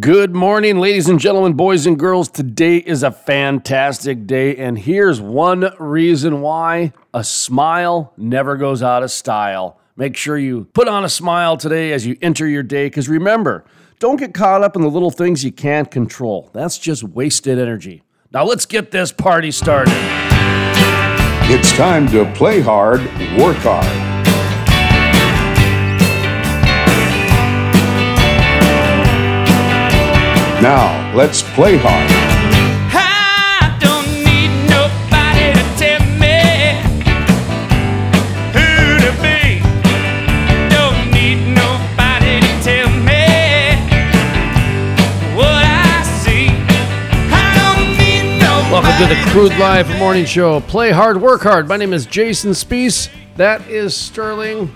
Good morning, ladies and gentlemen, boys and girls. Today is a fantastic day, and here's one reason why a smile never goes out of style. Make sure you put on a smile today as you enter your day, because remember, don't get caught up in the little things you can't control. That's just wasted energy. Now, let's get this party started. It's time to play hard, work hard. I don't need nobody. To tell me. Who to be? Don't need nobody to tell me what I see. I don't mean no. Welcome to the Crude Life Morning Show. Play hard, work hard. My name is Jason Spiess. That is Sterling.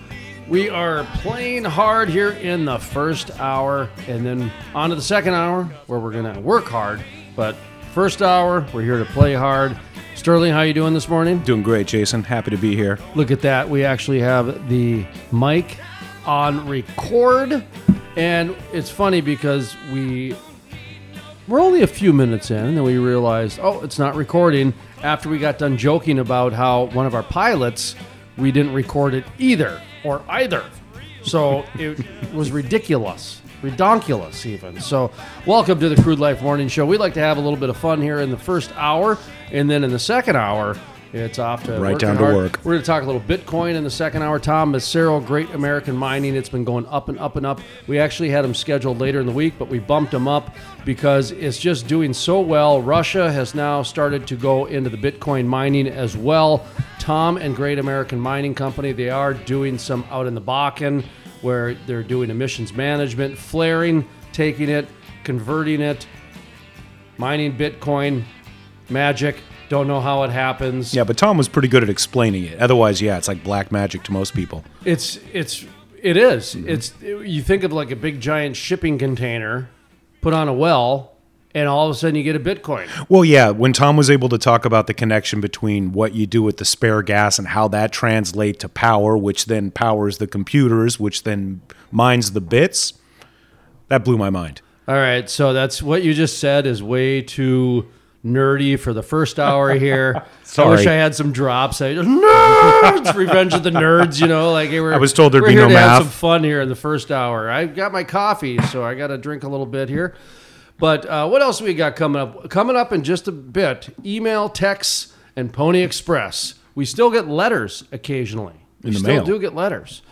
We are playing hard here in the first hour, and then on to the second hour where we're gonna work hard. But first hour, we're here to play hard. Sterling, how you doing this morning? Doing great, Jason. Happy to be here. Look at that. We actually have the mic on record. And it's funny because we we're only a few minutes in and then we realized, oh, it's not recording after we got done joking about how one of our pilots we didn't record it either or either. So it was ridiculous. Redonkulous, even. So, welcome to the Crude Life Morning Show. We like to have a little bit of fun here in the first hour, and then in the second hour, it's off to Right down to hard. work. We're going to talk a little Bitcoin in the second hour. Tom Macero, Great American Mining. It's been going up and up and up. We actually had him scheduled later in the week, but we bumped him up because it's just doing so well. Russia has now started to go into the Bitcoin mining as well. Tom and Great American Mining Company, they are doing some out in the Bakken where they're doing emissions management, flaring, taking it, converting it, mining Bitcoin, magic. Don't know how it happens. Yeah, but Tom was pretty good at explaining it. Otherwise, yeah, it's like black magic to most people. It's it's it is. Mm-hmm. It's you think of like a big giant shipping container put on a well, and all of a sudden you get a Bitcoin. Well, yeah, when Tom was able to talk about the connection between what you do with the spare gas and how that translates to power, which then powers the computers, which then mines the bits, that blew my mind. All right, so that's what you just said is way too nerdy for the first hour here. I wish I had some drops. I just nerds, Revenge of the Nerds. You know, like hey, we're, I was told there'd we're be here no to have some fun here in the first hour. I got my coffee, so I got to drink a little bit here. But uh, what else we got coming up? Coming up in just a bit: email, texts, and Pony Express. We still get letters occasionally. We In the still mail. do get letters.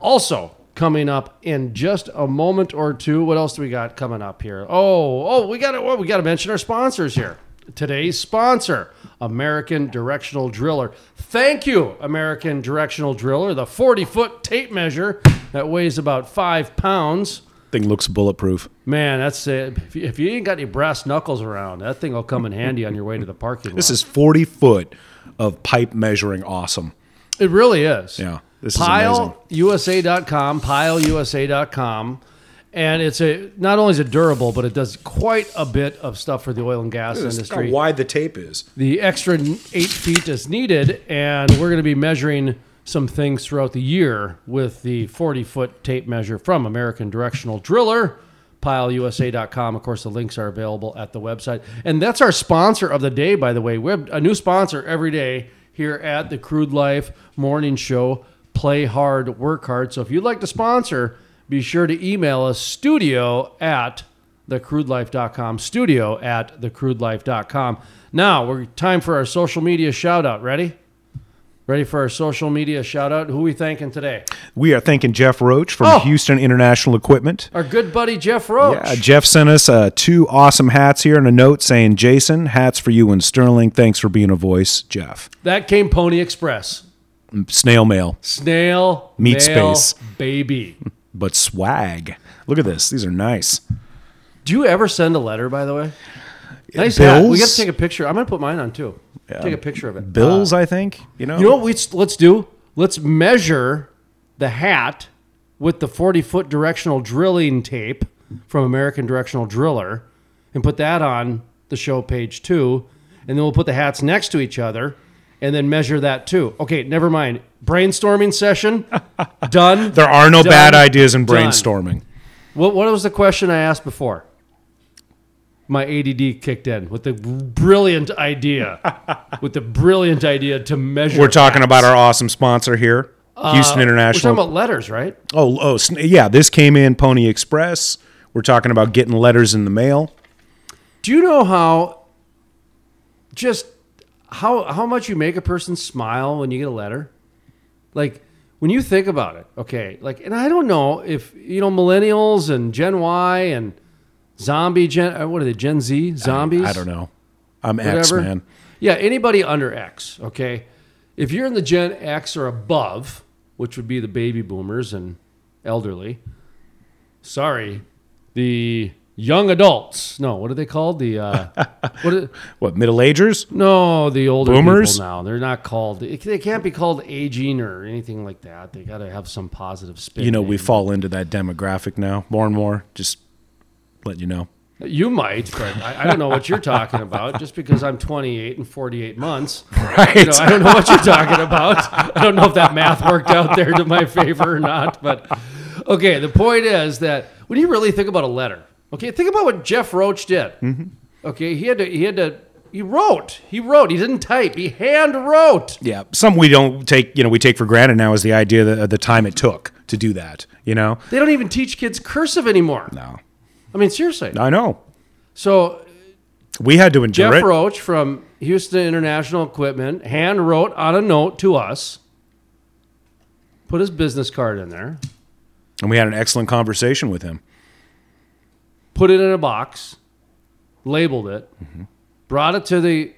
Also coming up in just a moment or two. What else do we got coming up here? Oh, oh, we got to oh, we got to mention our sponsors here. Today's sponsor, American Directional Driller. Thank you, American Directional Driller, the 40 foot tape measure that weighs about five pounds. Thing looks bulletproof. Man, that's it. If you, if you ain't got any brass knuckles around, that thing will come in handy on your way to the parking lot. This is 40 foot of pipe measuring awesome. it really is. Yeah, this. PileUSA.com, PileUSA.com. And it's a not only is it durable, but it does quite a bit of stuff for the oil and gas how industry. wide the tape is. The extra eight feet is needed, and we're going to be measuring some things throughout the year with the 40 foot tape measure from American Directional Driller. PileUSA.com. Of course, the links are available at the website. And that's our sponsor of the day, by the way. We have a new sponsor every day here at the Crude Life Morning Show. Play hard, work hard. So if you'd like to sponsor, be sure to email us studio at thecrudelife.com studio at thecrudelife.com now we're time for our social media shout out ready ready for our social media shout out who we thanking today We are thanking Jeff Roach from Oh. Houston International Equipment. our good buddy jeff roach Yeah, Jeff sent us uh, two awesome hats here and a note saying, Jason, hats for you and Sterling. Thanks for being a voice, Jeff. that came pony express Snail mail, snail Meat mail, space. baby but swag. Look at this. These are nice. do you ever send a letter by the way uh, nice hat. we got to take a picture i'm gonna put mine on too take a picture of it Bills, uh, I think. You know, You know what we let's do? Let's measure the hat with the 40 foot directional drilling tape from American Directional Driller and put that on the show page too. And then we'll put the hats next to each other and then measure that too. Okay, never mind. Brainstorming session done. there are no Done. bad ideas in Done. brainstorming. What, what was the question I asked before? my ADD kicked in with the brilliant idea, with the brilliant idea to measure. We're talking facts. about our awesome sponsor here, Houston Uh, We're talking about letters, right? oh, oh, yeah. This came in Pony Express. We're talking about getting letters in the mail. Do you know how just how how much you make a person smile when you get a letter? Like when you think about it, okay, like and I don't know if you know millennials and Gen Y and zombie Gen uh, what are they Gen Z zombies? I don't know. I'm X man. Yeah, anybody under X, okay? If you're in the Gen X or above, which would be the baby boomers and elderly, sorry, the young adults. No, what are they called? The uh, what? Are, What middle agers? no, the older Boomers? people now. They're not called. They can't be called aging or anything like that. They got to have some positive spin. You know, we fall into that demographic now more and more. Just let you know. You might, but I, I don't know what you're talking about. Just because I'm 28 and 48 months, Right. you know, I don't know what you're talking about. I don't know if that math worked out there to my favor or not. But okay, the point is that when you really think about a letter, okay, think about what Jeff Roach did. Mm-hmm. Okay, he had to, he had to, he wrote, he wrote, he didn't type, he hand wrote. Yeah, some we don't take. You know, we take for granted now is the idea that the time it took to do that. You know, They don't even teach kids cursive anymore. no, I mean, seriously. I know. So We had to endure Jeff it. Roach from Houston International Equipment hand wrote on a note to us, put his business card in there, and we had an excellent conversation with him. Put it in a box, labeled it, brought it to the.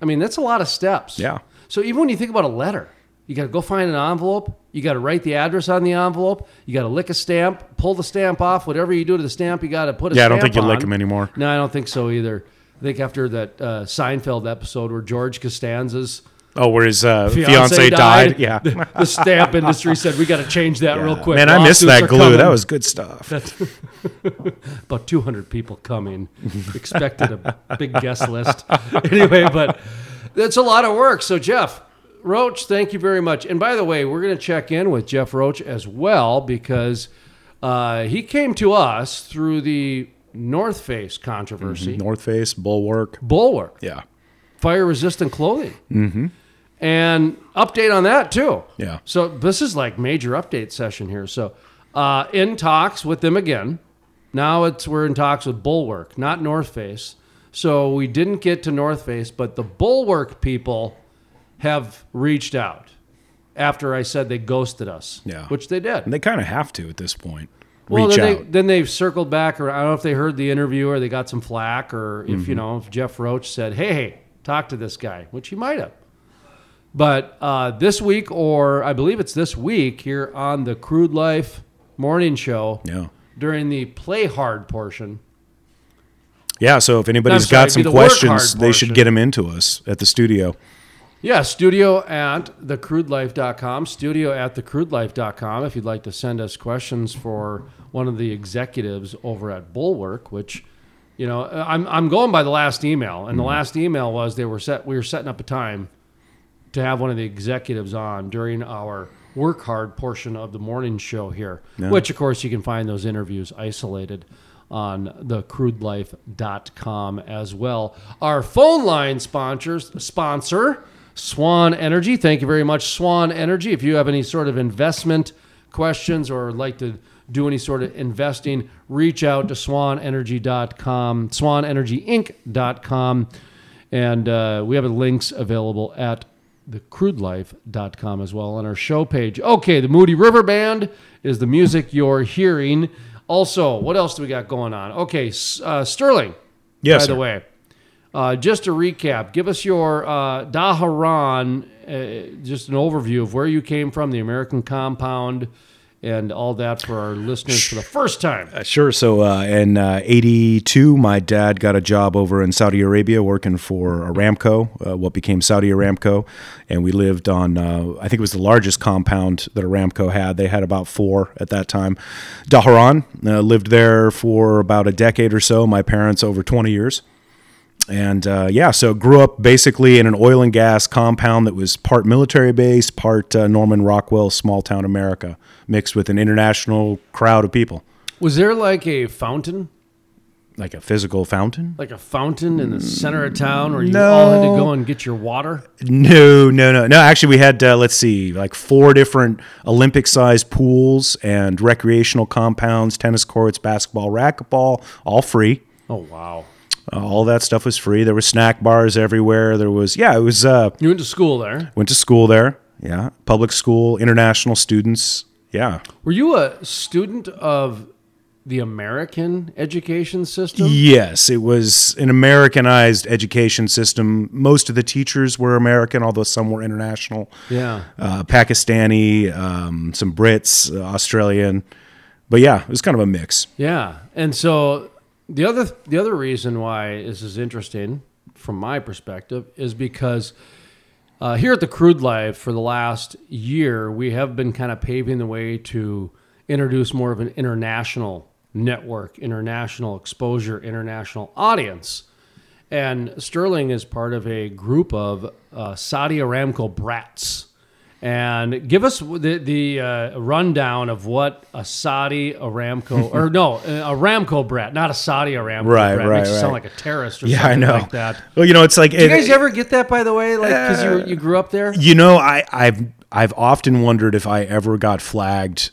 I mean, that's a lot of steps. Yeah. So even when you think about a letter, you got to go find an envelope. You got to write the address on the envelope. You got to lick a stamp, pull the stamp off. Whatever you do to the stamp, you got to put a Yeah, I don't think you lick them anymore. No, I don't think so either. I think after that uh, Seinfeld episode where George Costanza's Oh, where his uh, fiance, fiance, died. Yeah, the, stamp industry said we got to change that real quick. man, I missed that glue. coming." That was good stuff. about 200 people coming. Expected a big guest list. anyway, but that's a lot of work. So Jeff Roach, thank you very much. And by the way, we're going to check in with Jeff Roach as well because uh, he came to us through the North Face controversy, North Face, Bulwark. Bulwark, Yeah, fire resistant clothing. Mm-hmm. And update on that too. Yeah. So this is like major update session here. So uh, in talks with them again. Now it's we're in talks with Bulwark, not North Face. So we didn't get to North Face, but the Bulwark people have reached out after I said they ghosted us. Yeah. Which they did. and they kind of have to at this point. Well, Reach then, out. They, then they've circled back, or I don't know if they heard the interview or they got some flack, or if Mm-hmm. you know if Jeff Roach said, "Hey, hey, talk to this guy," which he might have. But uh, this week, or I believe it's this week, here on the Crude Life Morning Show, yeah, during the Play Hard portion, yeah. So if anybody's sorry, got some the questions, they should get them into us at the studio. Yeah, studio at thecrudelife.com, studio at thecrudelife.com if you'd like to send us questions for one of the executives over at Bulwark, which, you know, I'm, I'm going by the last email. And the last email was they were set, we were setting up a time to have one of the executives on during our work hard portion of the morning show here, which, of course, you can find those interviews isolated on thecrudelife.com as well. Our phone line sponsors, sponsor, Swan Energy. Thank you very much, Swan Energy. If you have any sort of investment questions or like to do any sort of investing, reach out to swanenergy.com, swanenergyinc.com. And uh, we have links available at thecrudelife.com as well on our show page. Okay, the Moody River Band is the music you're hearing. Also, what else do we got going on? Okay, uh, Sterling, Yes, by sir. the way. Uh, just to recap, give us your uh, Dhahran, uh, just an overview of where you came from, the American compound, and all that for our listeners for the first time. Uh, Sure. So uh, in uh, '82, my dad got a job over in Saudi Arabia working for Aramco, uh, what became Saudi Aramco, and we lived on. Uh, I think it was the largest compound that Aramco had. They had about four at that time. Dhahran uh, lived there for about a decade or so. My parents over 20 years. And uh, yeah, so grew up basically in an oil and gas compound that was part military base, part uh, Norman Rockwell, small town America, mixed with an international crowd of people. Was there like a fountain Like a physical fountain? like a fountain in the center of town where you all had to go and get your water? No, no, no, no. Actually, we had uh, let's see, like four different Olympic-sized pools and recreational compounds, tennis courts, basketball, racquetball, all free. Oh wow! Uh, all that stuff was free. There were snack bars everywhere. There was, yeah, it was. Uh, You went to school there. went to school there. Yeah, public school, international students. Yeah, Were you a student of the American education system? Yes, it was an Americanized education system. Most of the teachers were American, although some were international. Yeah. Uh, Pakistani, um, some Brits, uh, Australian. But yeah, it was kind of a mix. Yeah, and so the other the other reason why this is interesting from my perspective is because uh, here at the Crude Life for the last year we have been kind of paving the way to introduce more of an international network, international exposure, international audience. And Sterling is part of a group of uh, Saudi Aramco brats. And give us the, the uh, rundown of what a Saudi Aramco, or no, a Aramco brat, not a Saudi Aramco Right, brat. right, Makes you sound like a terrorist or Yeah, I know. like that. Well, you know, it's like Do you guys ever get that, by the way? Like, because you, you grew up there? You know, I, I've I've often wondered if I ever got flagged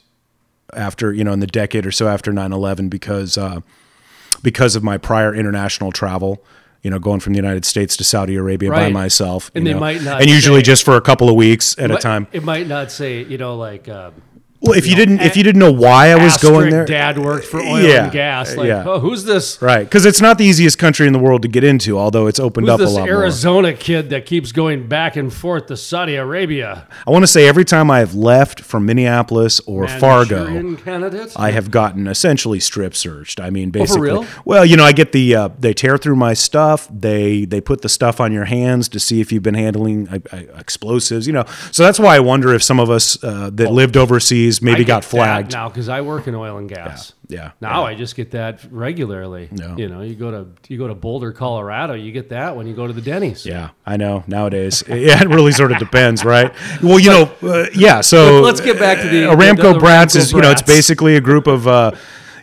after you know in the decade or so after 9-11 because uh, because of my prior international travel. You know, going from the United States to Saudi Arabia by myself, And you they know, might not and usually just for a couple of weeks at a time. It might not say, you know, like, uh, Well, if you, know, didn't, if you didn't know why I was going there, dad worked for oil Yeah, and gas. Like, yeah. oh, who's this? right? Because it's not the easiest country in the world to get into, although it's opened Who's up a this lot more. Arizona kid that keeps going back and forth to Saudi Arabia? I want to say every time I have left from Minneapolis or Fargo? I have gotten essentially strip searched. I mean, basically, real? well, you know, I get the uh, they tear through my stuff. They they put the stuff on your hands to see if you've been handling uh, uh, explosives. You know, so that's why I wonder if some of us uh, that lived overseas maybe got flagged. now because I work in oil and gas. Yeah, Now yeah. I just get that regularly. Yeah. You know, you go to you go to Boulder, Colorado, you get that when you go to the Denny's. Yeah, I know. Nowadays, yeah, it really sort of depends, right? Well, you know, uh, yeah. So Let's get back to the- Aramco brats Aramco is you know it's basically a group of. Uh,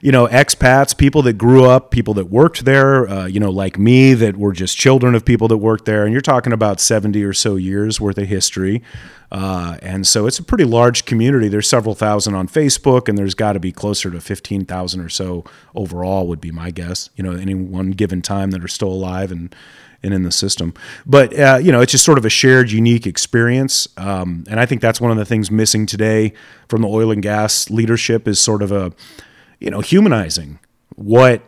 you know, expats, people that grew up, people that worked there, uh, you know, like me, that were just children of people that worked there. And you're talking about 70 or so years worth of history. Uh, and so it's a pretty large community. There's several thousand on Facebook, and there's got to be closer to 15,000 or so overall, would be my guess, you know, any one given time that are still alive and, and in the system. But, uh, you know, it's just sort of a shared, unique experience. Um, and I think that's one of the things missing today from the oil and gas leadership is sort of a, you know, humanizing what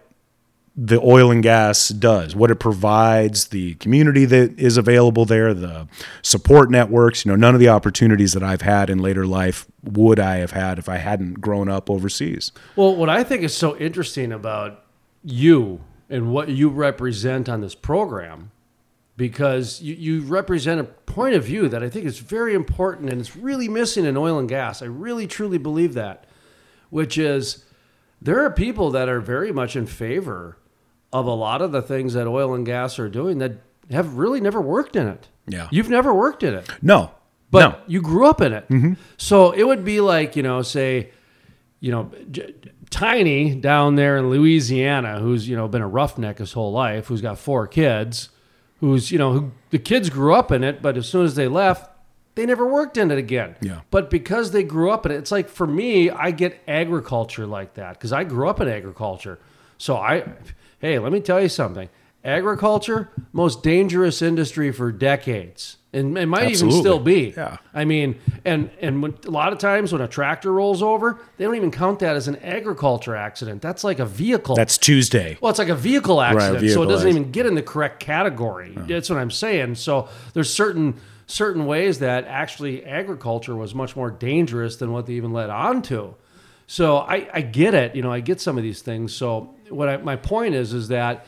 the oil and gas does, what it provides, the community that is available there, the support networks. You know, none of the opportunities that I've had in later life would I have had if I hadn't grown up overseas. Well, what I think is so interesting about you and what you represent on this program, because you, you represent a point of view that I think is very important and it's really missing in oil and gas. I really truly believe that, which is there are people that are very much in favor of a lot of the things that oil and gas are doing that have really never worked in it. Yeah. You've never worked in it No, but no. you grew up in it. Mm-hmm. So it would be like, you know, say, you know, J- Tiny down there in Louisiana, who's, you know, been a roughneck his whole life, who's got four kids, who's, you know, who, the kids grew up in it, but as soon as they left, they never worked in it again. Yeah. But because they grew up in it, it's like for me, I get agriculture like that because I grew up in agriculture. So I, hey, let me tell you something. Agriculture, most dangerous industry for decades, and it might even still be. Yeah. I mean, and and when, a lot of times when a tractor rolls over, they don't even count that as an agriculture accident. That's like a vehicle. That's Tuesday. Well, it's like a vehicle accident, so vehicle it doesn't accident. even get in the correct category. That's what I'm saying. So there's certain certain ways that actually agriculture was much more dangerous than what they even led on to. So I, I get it. You know, I get some of these things. So what I, my point is is that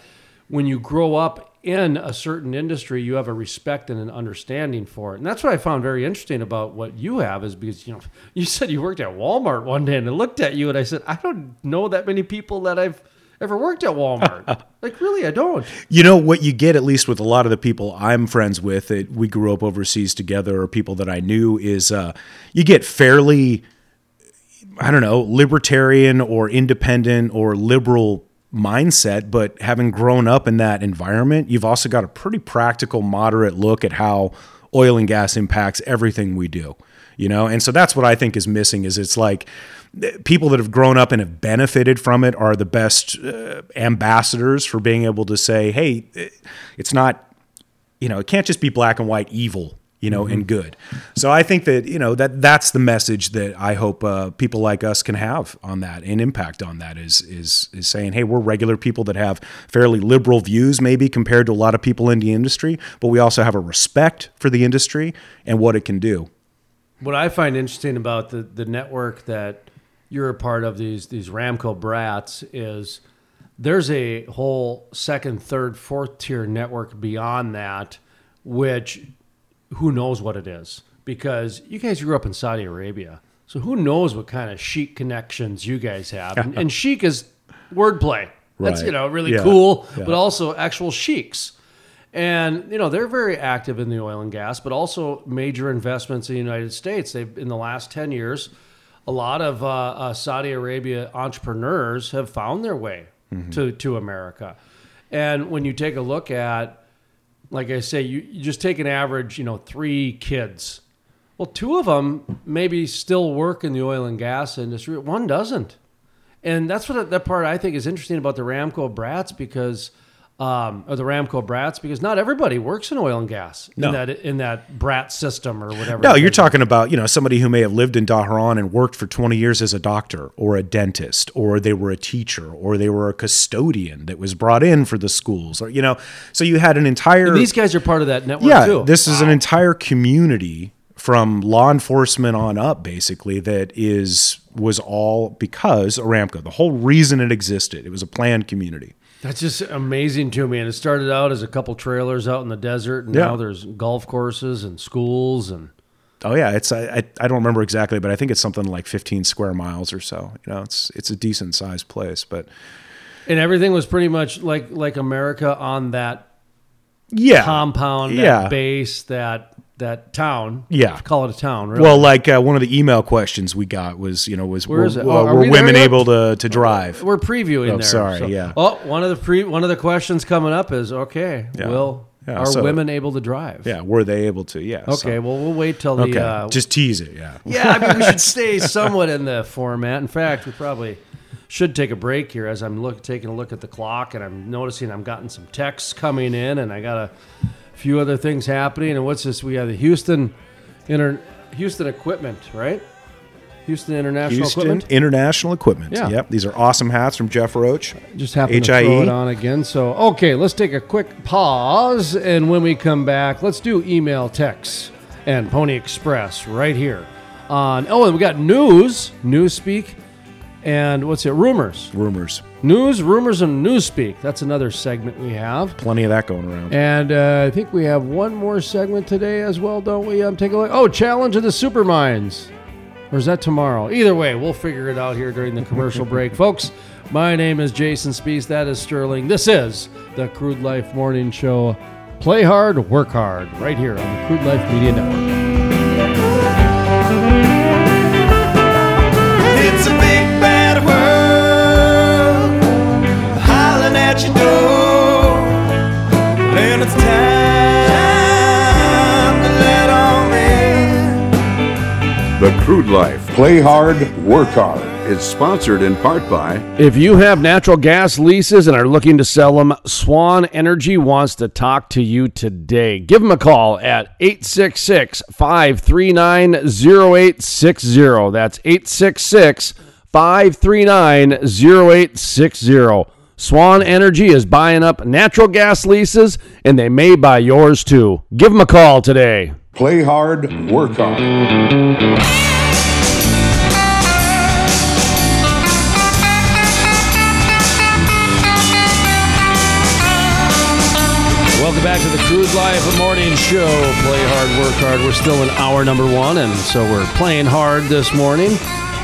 when you grow up in a certain industry, you have a respect and an understanding for it. And that's what I found very interesting about what you have is because, you know, you said you worked at Walmart one day and I looked at you and I said, I don't know that many people that I've ever worked at Walmart. like, really, I don't. You know what you get, at least with a lot of the people I'm friends with that we grew up overseas together, or people that I knew, is uh, you get fairly, I don't know, libertarian or independent or liberal mindset, but having grown up in that environment, you've also got a pretty practical, moderate look at how oil and gas impacts everything we do. You know, and so that's what I think is missing. Is it's like people that have grown up and have benefited from it are the best uh, ambassadors for being able to say, "Hey, it's not you know, it can't just be black and white evil, you know, and good. So I think that, you know, that that's the message that I hope uh, people like us can have on that and impact on that is is is saying, hey, we're regular people that have fairly liberal views maybe compared to a lot of people in the industry, but we also have a respect for the industry and what it can do. What I find interesting about the, the network that you're a part of, these these Ramco brats, is there's a whole second, third, fourth tier network beyond that, which who knows what it is? Because you guys grew up in Saudi Arabia, so who knows what kind of chic connections you guys have? And, and chic is wordplay. That's Right. you know really Yeah. cool, Yeah. but also actual sheiks. And you know they're very active in the oil and gas, but also major investments in the United States. They've in the last ten years, a lot of uh, uh, Saudi Arabia entrepreneurs have found their way to to America. And when you take a look at, like I say, you, you just take an average, you know, three kids. Well, two of them maybe still work in the oil and gas industry. One doesn't. And that's what that part I think is interesting about the Ramco brats because, um, or the Ramco brats because not everybody works in oil and gas No. in that in that brat system or whatever. No, you're is. talking about, you know, somebody who may have lived in Dhahran and worked for 20 years as a doctor or a dentist, or they were a teacher, or they were a custodian that was brought in for the schools, or, you know, so you had an entire. And these guys are part of that network yeah, too. this is an entire community from law enforcement on up, basically, that is was all because Aramco. The whole reason it existed, it was a planned community. That's just amazing to me. And it started out as a couple trailers out in the desert, and Yeah. now there's golf courses and schools and. Oh yeah, it's I, I I don't remember exactly, but I think it's something like 15 square miles or so. You know, it's it's a decent sized place, but And everything was pretty much like like America on that yeah, compound, that Yeah. base, that that town. Yeah. call it a town. Really. Well, like uh, one of the email questions we got was, you know, was Where were, is it? Oh, are were we there women yet? able to to drive? we're previewing Oh, there. sorry, yeah. Oh, one of the pre one of the questions coming up is okay. Yeah. Will Yeah, are so- women able to drive? Yeah, were they able to? Yeah. so- Okay. Well, we'll wait till the. okay. Uh, Just tease it. Yeah. yeah, I mean, we should stay somewhat in the format. In fact, we probably should take a break here as I'm look taking a look at the clock and I'm noticing I'm gotten some texts coming in and I got a few other things happening. And what's this? We have the Houston Inter Houston Equipment, right? Houston International Houston Equipment. International Equipment. Yeah. Yep. These are awesome hats from Jeff Roach. Just happened to HIE. throw it on again. So, okay, let's take a quick pause. And when we come back, let's do email, text, and Pony Express right here on. Oh, and we got news, Newspeak, and what's it? Rumors. Rumors. News, rumors, and Newspeak. That's another segment we have. Plenty of that going around. And uh, I think we have one more segment today as well, don't we? Um, take a look. Oh, Challenge of the Superminds. Or is that tomorrow? Either way, we'll figure it out here during the commercial break. Folks, my name is Jason Spiess. That is Sterling. This is the Crude Life Morning Show. Play hard, work hard, right here on the Crude Life Media Network. It's time to let on in. The Crude Life. Play hard, work hard. Is sponsored in part by If you have natural gas leases and are looking to sell them, Swan Energy wants to talk to you today. Give them a call at 866 539 0860. That's 866 539 0860. Swan Energy is buying up natural gas leases and they may buy yours too. Give them a call today. Play hard, work hard. Welcome back to the Crude Life Morning Show. Play hard, work hard. We're still in hour number one, and so we're playing hard this morning.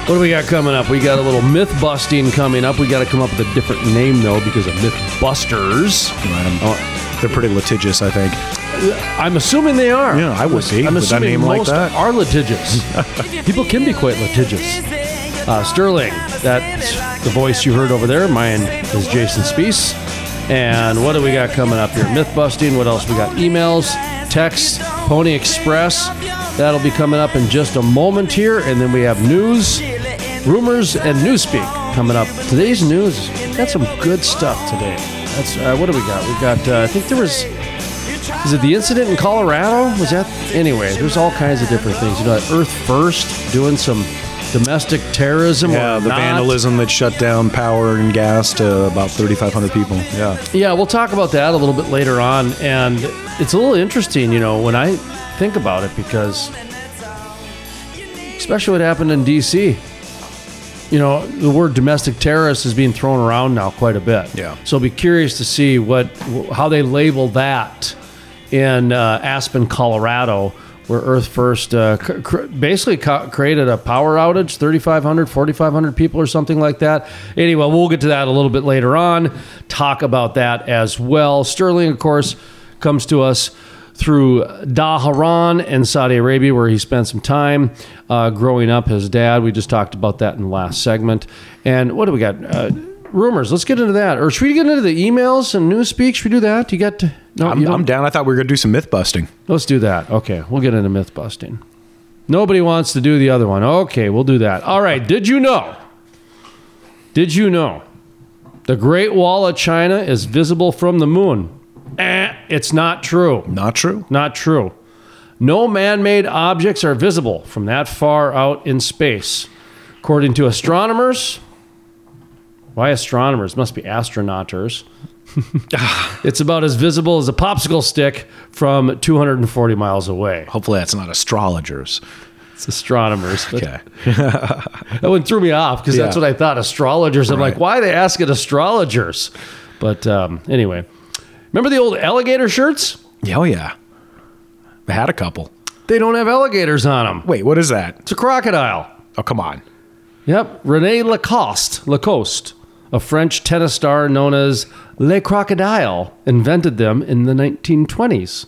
What do we got coming up? We got a little myth busting coming up. We got to come up with a different name though, because of Mythbusters. Um, They're pretty litigious, I think. I'm assuming they are. Yeah, I would be I'm assuming name like most that. are litigious. People can be quite litigious. Uh, Sterling, that's the voice you heard over there. Mine is Jason Spiess. And what do we got coming up here? Myth busting. What else? We got emails, texts, Pony Express. That'll be coming up in just a moment here. And then we have news, rumors, and newspeak coming up. Today's news got some good stuff today. That's uh, what do we got? We got. Uh, I think there was. Is it the incident in Colorado? Was that anyway? There's all kinds of different things. You know, Earth First doing some domestic terrorism. Yeah, or the not. vandalism that shut down power and gas to about 3,500 people. Yeah. Yeah, we'll talk about that a little bit later on. And it's a little interesting, you know, when I think about it, because especially what happened in D.C. You know, the word domestic terrorist is being thrown around now quite a bit. Yeah. So I'll be curious to see what how they label that in uh, Aspen, Colorado, where Earth First uh, cr- basically created a power outage, 3,500, 4,500 people or something like that. Anyway, we'll get to that a little bit later on, talk about that as well. Sterling, of course, comes to us through Dhahran and Saudi Arabia, where he spent some time uh, growing up. His dad, we just talked about that in the last segment. And what do we got? Uh, rumors. Let's get into that. Or should we get into the emails and news speak? Should we do that? You got to. No, I'm, I'm down. I thought we were going to do some myth busting. Let's do that. Okay, we'll get into myth busting. Nobody wants to do the other one. Okay, we'll do that. All right. Did you know? Did you know the Great Wall of China is visible from the moon? Eh, it's not true. Not true. Not true. No man made objects are visible from that far out in space. According to astronomers, why astronomers? Must be astronauters. it's about as visible as a popsicle stick from 240 miles away. Hopefully, that's not astrologers. It's astronomers. Okay. That one threw me off because that's what I thought. Astrologers. I'm like, why are they asking astrologers? But um, anyway, remember the old alligator shirts? Yeah, oh, yeah. I had a couple. They don't have alligators on them. Wait, what is that? It's a crocodile. Oh, come on. Yep, Rene Lacoste, Lacoste, a French tennis star known as Le Crocodile, invented them in the 1920s.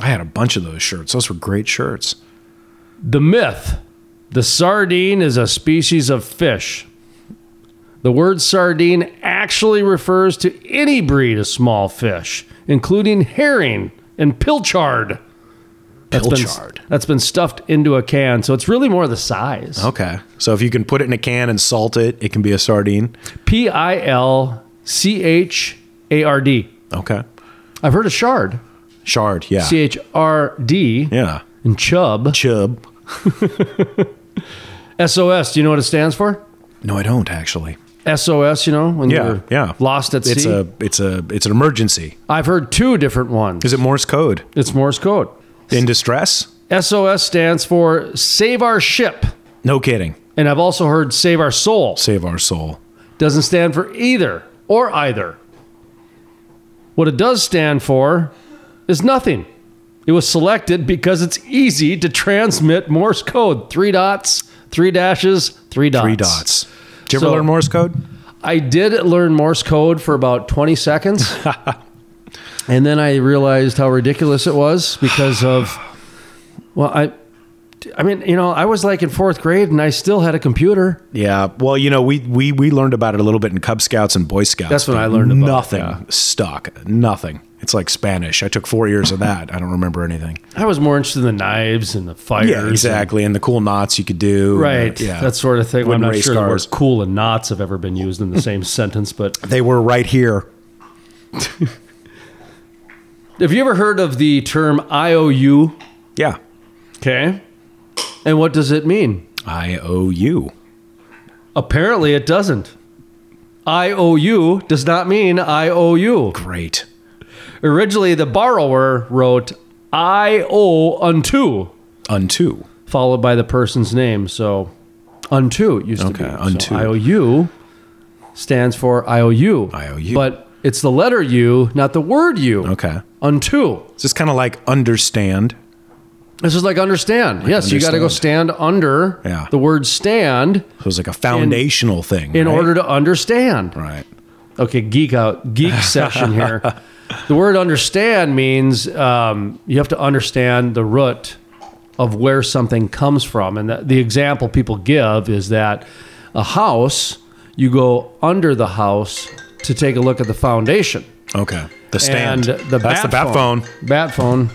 I had a bunch of those shirts. Those were great shirts. The myth the sardine is a species of fish. The word sardine actually refers to any breed of small fish, including herring and pilchard. That's been- that's been stuffed into a can, so it's really more the size. Okay. So if you can put it in a can and salt it, it can be a sardine. P I L C H A R D. Okay. I've heard of shard. Shard, yeah. C H R D yeah. and chub. Chub. SOS, do you know what it stands for? No, I don't actually. SOS, you know, when Yeah, you're yeah. lost at It's sea. a it's a it's an emergency. I've heard two different ones. Is it Morse code? It's Morse code. In distress? SOS stands for Save Our Ship. No kidding. And I've also heard Save Our Soul. Save our soul. Doesn't stand for either or either. What it does stand for is nothing. It was selected because it's easy to transmit Morse code. Three dots, three dashes, three dots. Three dots. Did you ever So- learn Morse code? I did learn Morse code for about 20 seconds. and then I realized how ridiculous it was because of, well, I. I mean, you know, I was like in fourth grade and I still had a computer. Yeah. Well, you know, we we we learned about it a little bit in Cub Scouts and Boy Scouts. That's but I learned about nothing yeah. stuck. Nothing. It's like Spanish. I took four years of that. I don't remember anything. I was more interested in the knives and the fires. Yeah, exactly. And the cool knots you could do. and- right. Yeah. That sort of thing. I'm not sure the word cool and knots have ever been used in the same sentence, but They were right here. have you ever heard of the term IOU? Yeah. Okay. And what does it mean? I owe you. Apparently, it doesn't. IOU does not mean I owe you. Great. Originally, the borrower wrote I owe unto, Unto. followed by the person's name. So, unto it used to Okay, be. So unto. IOU stands for IOU. IOU. But it's the letter U, not the word U. Okay. Unto. It's just kind of like understand. This is like understand. yes, you got to go stand under Yeah. the word stand So it's like a foundational thing. in right? order to understand. Right. Okay, geek out, geek session here. The word understand means um, you have to understand the root of where something comes from. And the, the example people give is that a house, you go under the house to take a look at the foundation. Okay. The stand. And the That's bat the bat phone. Bat phone.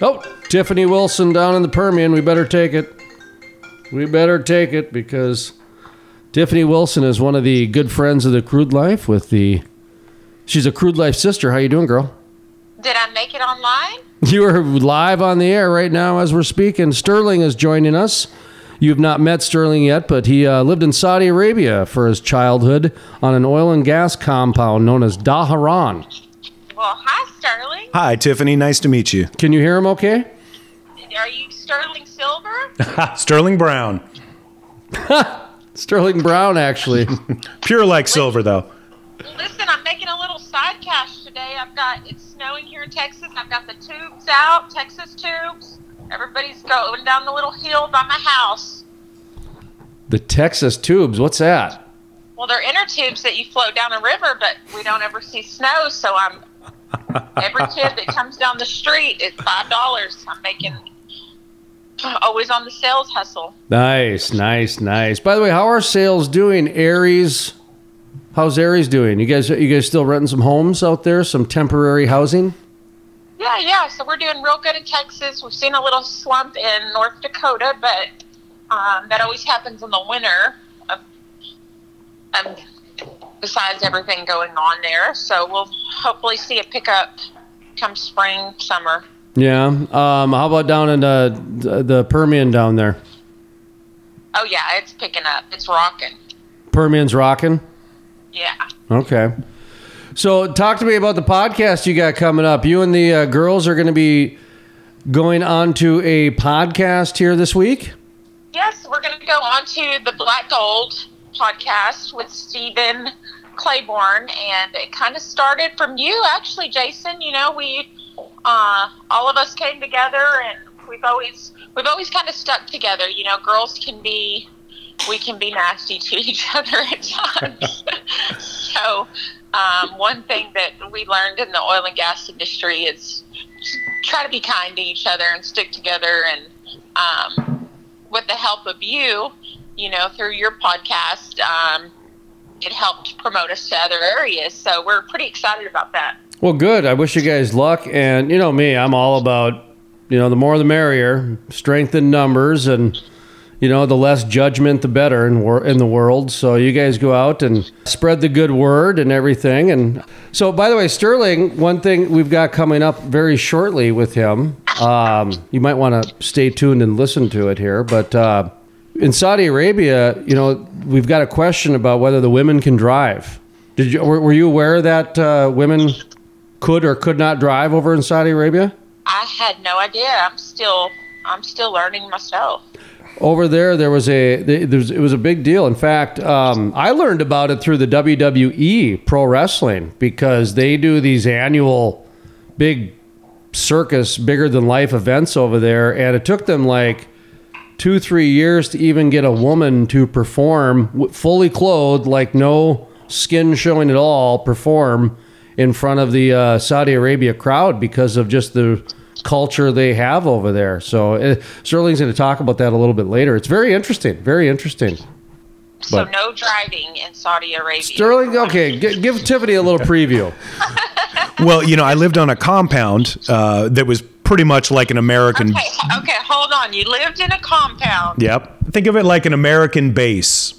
Oh, Tiffany Wilson down in the Permian. We better take it. We better take it because Tiffany Wilson is one of the good friends of the Crude Life. With the, she's a Crude Life sister. How you doing, girl? Did I make it online? You are live on the air right now as we're speaking. Sterling is joining us. You've not met Sterling yet, but he uh, lived in Saudi Arabia for his childhood on an oil and gas compound known as Dhahran. Well, hi, Sterling. Hi, Tiffany. Nice to meet you. Can you hear him okay? Are you Sterling Silver? Sterling Brown. Sterling Brown, actually. Pure like silver, though. Listen, I'm making a little side cash today. I've got it's snowing here in Texas. I've got the tubes out, Texas tubes. Everybody's going down the little hill by my house. the Texas tubes. What's that? Well, they're inner tubes that you float down a river, but we don't ever see snow. So I'm every kid that comes down the street is five dollars. I'm making always on the sales hustle. Nice, nice, nice. By the way, how are sales doing? Aries, how's Aries doing? You guys, you guys still renting some homes out there? Some temporary housing? Yeah, yeah. So we're doing real good in Texas. We've seen a little slump in North Dakota, but um, that always happens in the winter. Uh, um, besides everything going on there, so we'll hopefully see a pickup come spring, summer. Yeah. Um, how about down in the the Permian down there? Oh yeah, it's picking up. It's rocking. Permian's rocking. Yeah. Okay. So, talk to me about the podcast you got coming up. You and the uh, girls are going to be going on to a podcast here this week. Yes, we're going to go on to the Black Gold podcast with Stephen Claiborne, and it kind of started from you, actually, Jason. You know, we uh, all of us came together, and we've always we've always kind of stuck together. You know, girls can be we can be nasty to each other at times. so, um, one thing that we learned in the oil and gas industry is try to be kind to each other and stick together. And um, with the help of you, you know, through your podcast, um, it helped promote us to other areas. So we're pretty excited about that. Well, good. I wish you guys luck. And you know me, I'm all about, you know, the more the merrier, strength in numbers, and you know, the less judgment, the better in wor- in the world. So you guys go out and spread the good word and everything. And so, by the way, Sterling, one thing we've got coming up very shortly with him. Um, you might want to stay tuned and listen to it here, but. Uh, in Saudi Arabia, you know, we've got a question about whether the women can drive. Did you were, were you aware that uh, women could or could not drive over in Saudi Arabia? I had no idea. I'm still I'm still learning myself. Over there, there was a there was, it was a big deal. In fact, um, I learned about it through the WWE Pro Wrestling because they do these annual big circus, bigger than life events over there, and it took them like two three years to even get a woman to perform fully clothed, like no skin showing at all, perform in front of the uh, Saudi Arabia crowd because of just the culture they have over there. So uh, Sterling's going to talk about that a little bit later. It's very interesting. Very interesting. So But- no driving in Saudi Arabia. Sterling, okay, g- give Tiffany a little preview. Well, you know, I lived on a compound uh, that was pretty much like an American. Okay, okay, hold on. You lived in a compound. Yep. Think of it like an American base.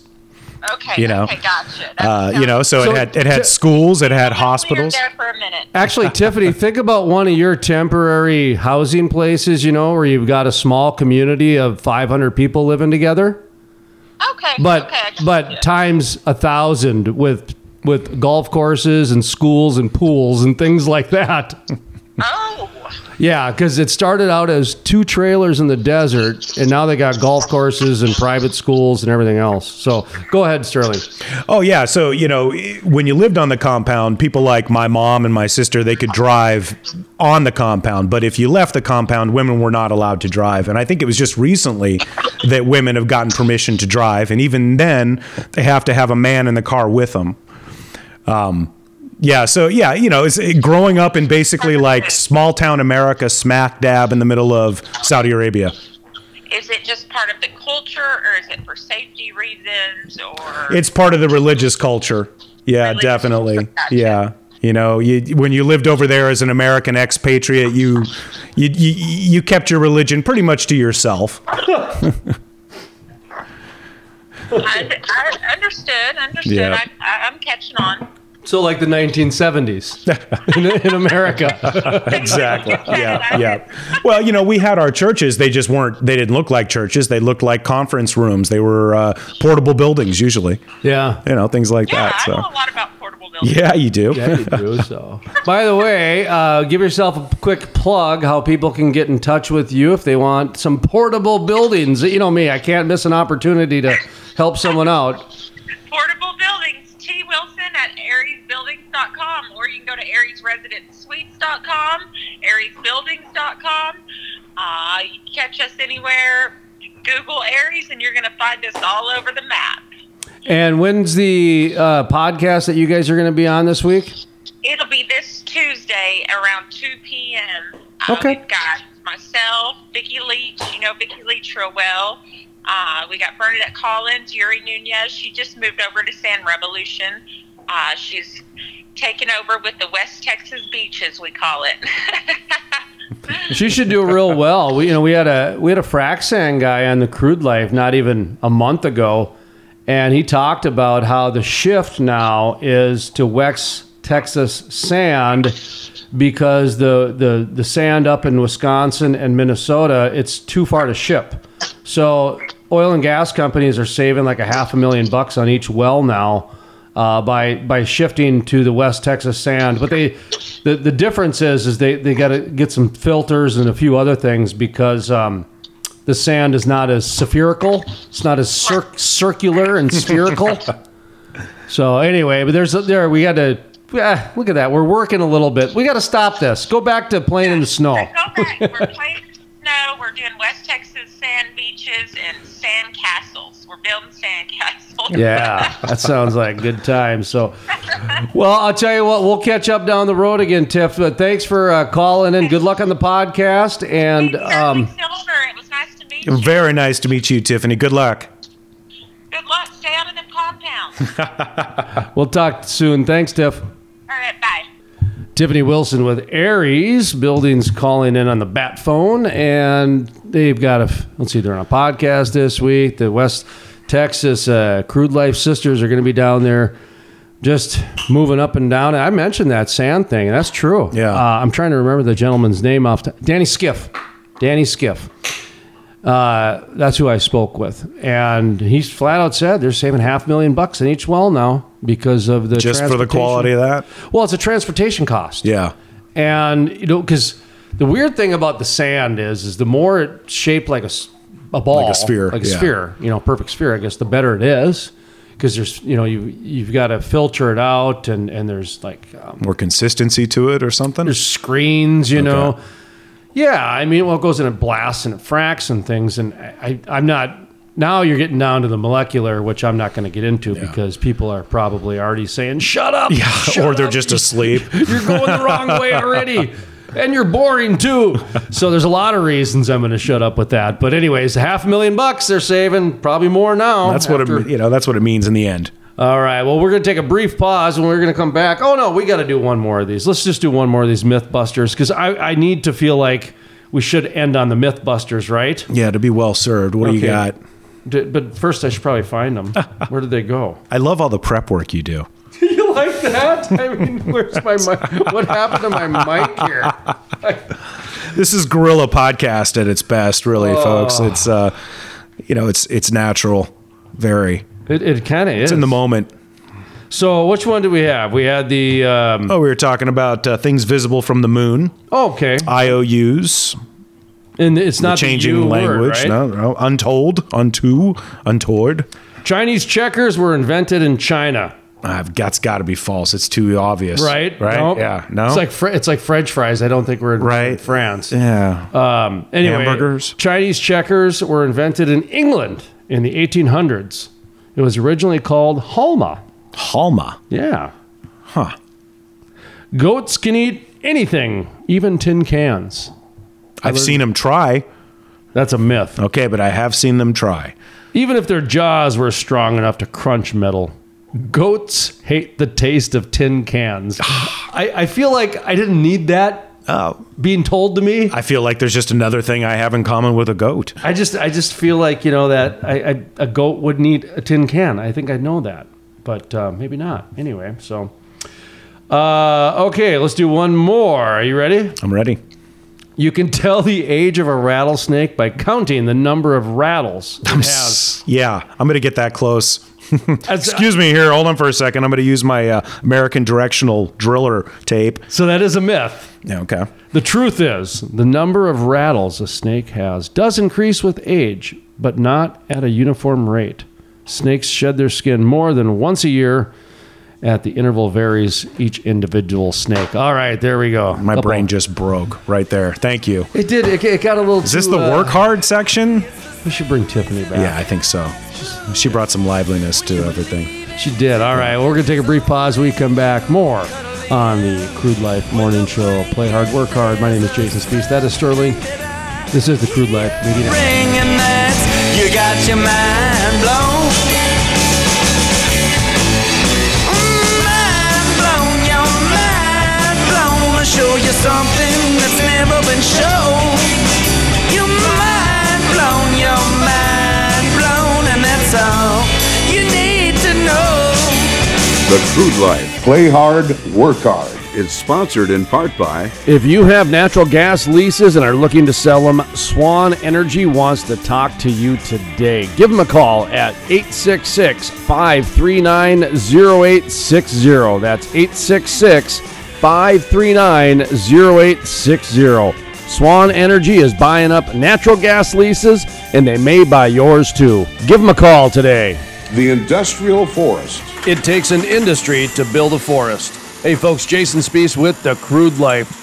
Okay, You know, okay, gotcha. That Uh, you know, so, So it had it had t- schools, it had We were hospitals. there for a minute. Actually, Tiffany, think about one of your temporary housing places, you know, where you've got a small community of 500 people living together. Okay, but okay, I got but you. times a thousand with with golf courses and schools and pools and things like that. oh, Yeah, because it started out as two trailers in the desert, and now they got golf courses and private schools and everything else. So go ahead, Sterling. Oh yeah, so you know, when you lived on the compound, people like my mom and my sister, they could drive on the compound, but if you left the compound, women were not allowed to drive. And I think it was just recently that women have gotten permission to drive, and even then, they have to have a man in the car with them. Um, yeah, so yeah, you know, it's it, growing up in basically like small town America, smack dab in the middle of Saudi Arabia. Is it just part of the culture, or is it for safety reasons, or It's part of the religious culture. Yeah, Religious definitely. culture, gotcha. Yeah. You know, you when you lived over there as an American expatriate, you you you, you kept your religion pretty much to yourself. I, I understood, understood. Yeah. I, I, I'm catching on. So like the 1970s in, in America. Exactly. Yeah, yeah. Well, you know, we had our churches. They just weren't. They didn't look like churches. They looked like conference rooms. They were uh, portable buildings, usually. yeah. You know, things like Yeah, that. I So. know a lot about portable buildings. Yeah, you do. Yeah, you do. So, by the way, uh, give yourself a quick plug how people can get in touch with you if they want some portable buildings. You know me, I can't miss an opportunity to help someone out. Portable buildings, T. Wilson at ariesbuildings.com, or you can go to ariesresidencesuites.com, ariesbuildings.com. Uh, you can catch us anywhere. Google Aries, and you're going to find us all over the map. And when's the uh, podcast that you guys are going to be on this week? It'll be this Tuesday around 2 p.m. Okay. Uh, we've got myself, Vicki Leach. You know Vicki Leach real well. Uh, we got Bernadette Collins, Yuri Nunez. She just moved over to Sand Revolution. Uh, she's taken over with the West Texas beaches, we call it. She should do real well. We, you know, we had a we had a frac sand guy on the crude life not even a month ago, and he talked about how the shift now is to West Texas sand because the the the sand up in Wisconsin and Minnesota it's too far to ship. So oil and gas companies are saving like a half a million bucks on each well now uh, by by shifting to the West Texas sand. But they the, the difference is is they, they got to get some filters and a few other things because um, the sand is not as spherical. It's not as cir- circular and spherical. so anyway, but there's there we got to. Yeah, look at that. We're working a little bit. We got to stop this. Go back to playing in the snow. Go back. We're playing in the snow. We're doing West Texas sand beaches and sand castles. We're building sand castles. Yeah, that sounds like good time. So, well, I'll tell you what, we'll catch up down the road again, Tiff. But thanks for uh, calling in. Good luck on the podcast. And um, it was nice to meet you. Very nice to meet you, Tiffany. Good luck. Good luck. Stay out of them compounds. we'll talk soon. Thanks, Tiff. All right, bye. Tiffany Wilson with Aries Buildings calling in on the bat phone, and they've got a let's see, they're on a podcast this week. The West Texas uh, Crude Life Sisters are going to be down there, just moving up and down. I mentioned that sand thing, and that's true. Yeah. uh, I'm trying to remember the gentleman's name off. The, Danny Skiff, Danny Skiff. Uh, that's who I spoke with, and he's flat out said they're saving half a million bucks in each well now because of the Just for the quality of that. Well, it's a transportation cost. Yeah. And you know, because the weird thing about the sand is, is the more it's shaped like a, a ball, Like a sphere, like a yeah. sphere, you know, perfect sphere. I guess the better it is, because there's, you know, you you've got to filter it out, and and there's like um, More consistency to it or something. there's screens, you know. Yeah, I mean, well, it goes in it blasts and it fracks and things, and I, I'm not. Now you're getting down to the molecular, which I'm not going to get into because people are probably already saying, "Shut up!" Yeah, shut or they're up, just asleep. you're going the wrong way already. And you're boring too. So there's a lot of reasons I'm going to shut up with that. But anyways, half a million bucks they're saving, probably more now. That's what it, you know. That's what it means in the end. All right. Well, we're going to take a brief pause and we're going to come back. Oh no, we got to do one more of these. Let's just do one more of these MythBusters because I, I need to feel like we should end on the MythBusters, right? Yeah, to be well served. What do you got? But first, I should probably find them. Where did they go? I love all the prep work you do. you like that? I mean, where's my mic? What happened to my mic here? This is guerrilla podcast at its best, really, Oh. folks. It's uh, you know, it's it's natural, very. It, it kind of is It's in the moment. So, which one do we have? We had the. Um, Oh, we were talking about uh, things visible from the moon, oh, okay, IOUs, and it's not the changing language. Word, right? No, no, untold, unto, untoward. Chinese checkers were invented in China, I've that's got to be false. It's too obvious. right? Right. Nope. Yeah. No. It's like fr- it's like French fries. I don't think we're in Right. France. yeah. Um, anyway, Hamburgers. Chinese checkers were invented in England in the 1800s. It was originally called halma. Halma. Yeah. Huh. Goats can eat anything, even tin cans. I've seen them try. That's a myth. Okay, but I have seen them try. Even if their jaws were strong enough to crunch metal, goats hate the taste of tin cans. I, I feel like I didn't need that being told to me. I feel like there's just another thing I have in common with a goat. I just I just feel like you know that I, I, a goat wouldn't eat a tin can. I think I know that, but uh, maybe not. Anyway, so uh, okay, let's do one more. Are you ready? I'm ready. You can tell the age of a rattlesnake by counting the number of rattles it has. Yeah, I'm going to get that close. That's- Excuse me here. Hold on for a second. I'm going to use my uh, American directional driller tape. So that is a myth. Yeah, okay. The truth is, the number of rattles a snake has does increase with age, but not at a uniform rate. Snakes shed their skin more than once a year. At the interval varies each individual snake. All right, there we go. My brain just broke right there. Thank you. It did. It, it got a little. Is this the work hard section? We should bring Tiffany back. Yeah, I think so. She brought some liveliness to everything. She did. All right. Well, we're going to take a brief pause. We come back more on the Crude Life Morning Show. Play hard, work hard. My name is Jason Spiess. That is Sterling. This is the Crude Life Media. The Crude Life. Play hard, work hard. Is sponsored in part by If you have natural gas leases and are looking to sell them, Swan Energy wants to talk to you today. Give them a call at 866 539 0860. That's 866 539 0860. Swan Energy is buying up natural gas leases and they may buy yours too. Give them a call today. the Industrial Forest. It takes an industry to build a forest. Hey folks, Jason Spiess with The Crude Life.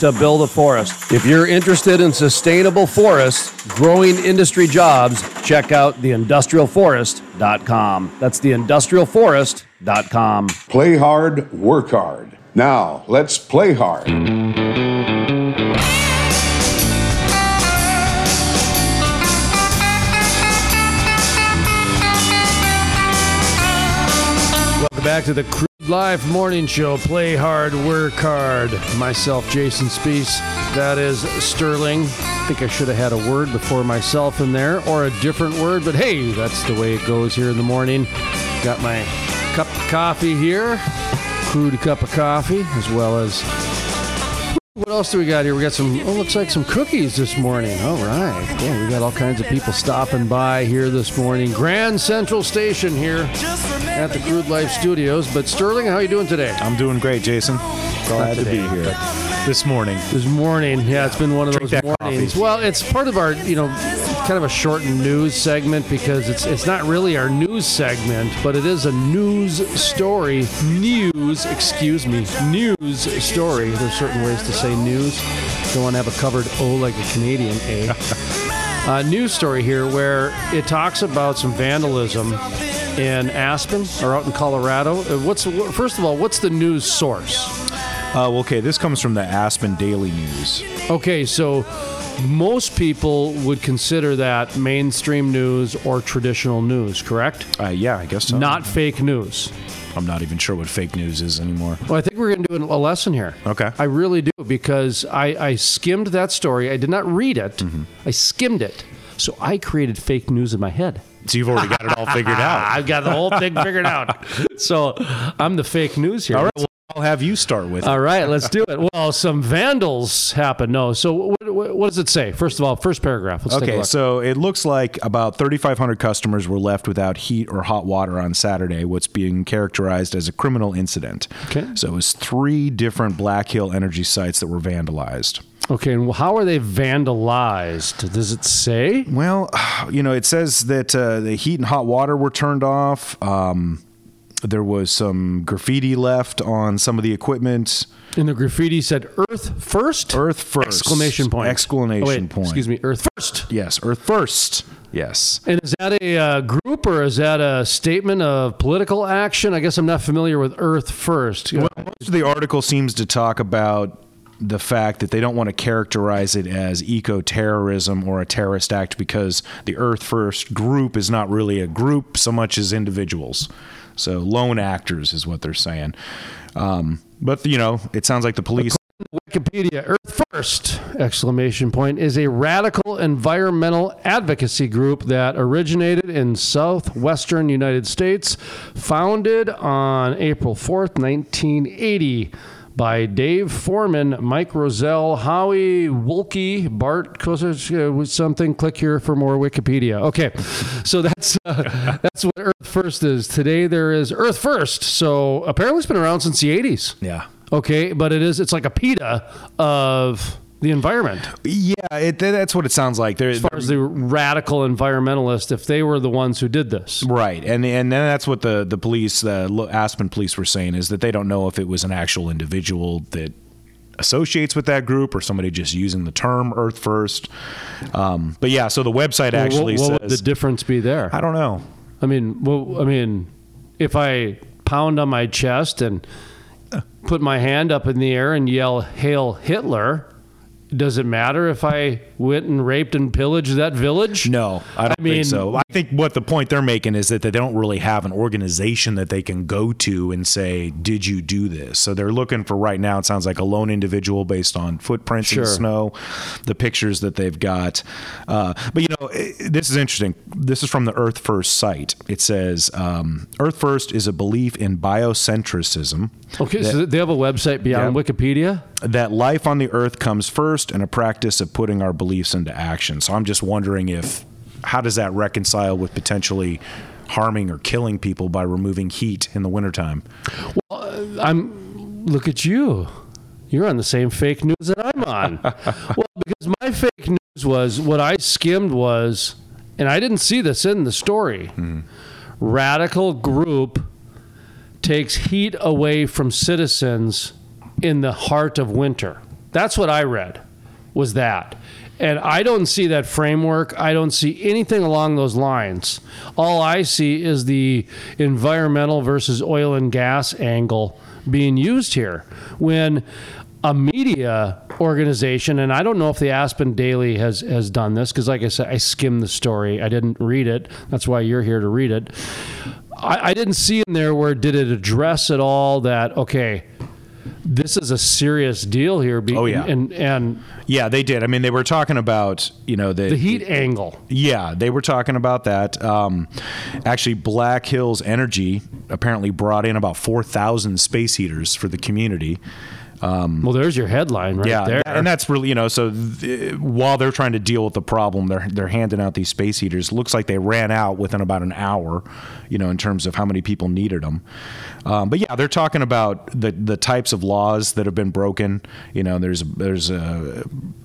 to build a forest. If you're interested in sustainable forests, growing industry jobs, check out theindustrialforest.com. That's theindustrialforest.com. Play hard, work hard. Now, let's play hard. Welcome back to the Crude Life Morning Show. Play hard, work hard. Myself, Jason Spiess. That is Sterling. I think I should have had a word before myself in there, or a different word, but hey, that's the way it goes here in the morning. Got my cup of coffee here, crude cup of coffee, as well as. What else do we got here? We got some, oh, looks like some cookies this morning. All right. We got all kinds of people stopping by here this morning. Grand Central Station here at the Crude Life Studios. But Sterling, how are you doing today? I'm doing great, Jason. Glad to be here this morning. This morning, yeah, it's been one of those mornings. coffee. Well, it's part of our, you know, kind of a shortened news segment because it's it's not really our news segment, but it is a news story. News, excuse me, news story. There's certain ways to say news. Don't want to have a covered O like a Canadian A. uh, news story here where it talks about some vandalism in Aspen or out in Colorado. Uh, What's first of all, what's the news source? Uh, okay, this comes from the Aspen Daily News. Okay, so most people would consider that mainstream news or traditional news, correct? Uh, yeah, I guess so. Not fake news. I'm not even sure what fake news is anymore. Well, I think we're going to do a lesson here. Okay. I really do because I, I skimmed that story. I did not read it, Mm-hmm. I skimmed it. So I created fake news in my head. So you've already got it all figured out. I've got the whole thing figured out. So I'm the fake news here. All right. Well, I'll have you start with. All right, let's do it. Well, some vandals happened. No, so what, what, what does it say? First of all, first paragraph. Let's take a Okay, look. so it looks like about 3,500 customers were left without heat or hot water on Saturday, what's being characterized as a criminal incident. Okay. So it was three different Black Hills energy sites that were vandalized. Okay, and how are they vandalized? Does it say? Well, you know, it says that uh, the heat and hot water were turned off. Um, there was some graffiti left on some of the equipment. And the graffiti said "Earth first." Earth first. Exclamation point. Exclamation Oh, wait, point. Excuse me. Earth first. Yes, Earth first. Yes. And is that a uh, group or is that a statement of political action? I guess I'm not familiar with Earth first. Well, most of the article seems to talk about the fact that they don't want to characterize it as eco terrorism or a terrorist act because the Earth First group is not really a group so much as individuals. So lone actors is what they're saying. Um, but you know, it sounds like the police. Wikipedia, Earth First! Exclamation point is a radical environmental advocacy group that originated in southwestern United States, founded on April 4th, 1980. By Dave Foreman, Mike Roselle, Howie Wolke, Bart Kosich, uh, with something. Click here for more Wikipedia. Okay, so that's uh, that's what Earth First is. Today there is Earth First. So apparently it's been around since the 80s. Yeah. Okay, but it is it's like a PETA of the environment. Yeah, it, that's what it sounds like. They're, As far as the radical environmentalists, if they were the ones who did this. Right, and and then that's what the the police, the Aspen police, were saying is that they don't know if it was an actual individual that associates with that group or somebody just using the term Earth First. Um, but yeah, so the website Well, actually what, what would says the difference be there? I don't know. I mean, well, I mean, if I pound on my chest and put my hand up in the air and yell "Hail Hitler," does it matter if I went and raped and pillaged that village? No, I don't I mean- think so. I think what the point they're making is that they don't really have an organization that they can go to and say, "Did you do this?" So they're looking for right now. It sounds like a lone individual based on footprints in the snow, the pictures that they've got. Uh, but you know, eh, this is interesting. This is from the Earth First site. It says, um, "Earth First is a belief in biocentrism." Okay, so they have a website beyond Yep. Wikipedia. that life on the earth comes first and a practice of putting our beliefs into action. So I'm just wondering if how does that reconcile with potentially harming or killing people by removing heat in the wintertime? Well, I'm look at you. You're on the same fake news that I'm on. well, because my fake news was what I skimmed was, and I didn't see this in the story. Hmm. Radical group takes heat away from citizens in the heart of winter. That's what I read. Was that. And I don't see that framework. I don't see anything along those lines. All I see is the environmental versus oil and gas angle being used here. When a media organization, and I don't know if the Aspen Daily has, has done this, because like I said, I skimmed the story. I didn't read it. That's why you're here to read it. I, I didn't see in there where did it address at all that, okay, this is a serious deal here. Be- Oh, yeah. And, and Yeah, they did. I mean, they were talking about you know the, the heat angle. Yeah, they were talking about that. Um, actually, Black Hills Energy apparently brought in about four thousand space heaters for the community. Well, there's your headline right yeah, there. and that's really you know so th- while they're trying to deal with the problem, they're they're handing out these space heaters. Looks like they ran out within about an hour, you know, in terms of how many people needed them. Um, but yeah, they're talking about the the types of laws that have been broken. You know, there's there's uh,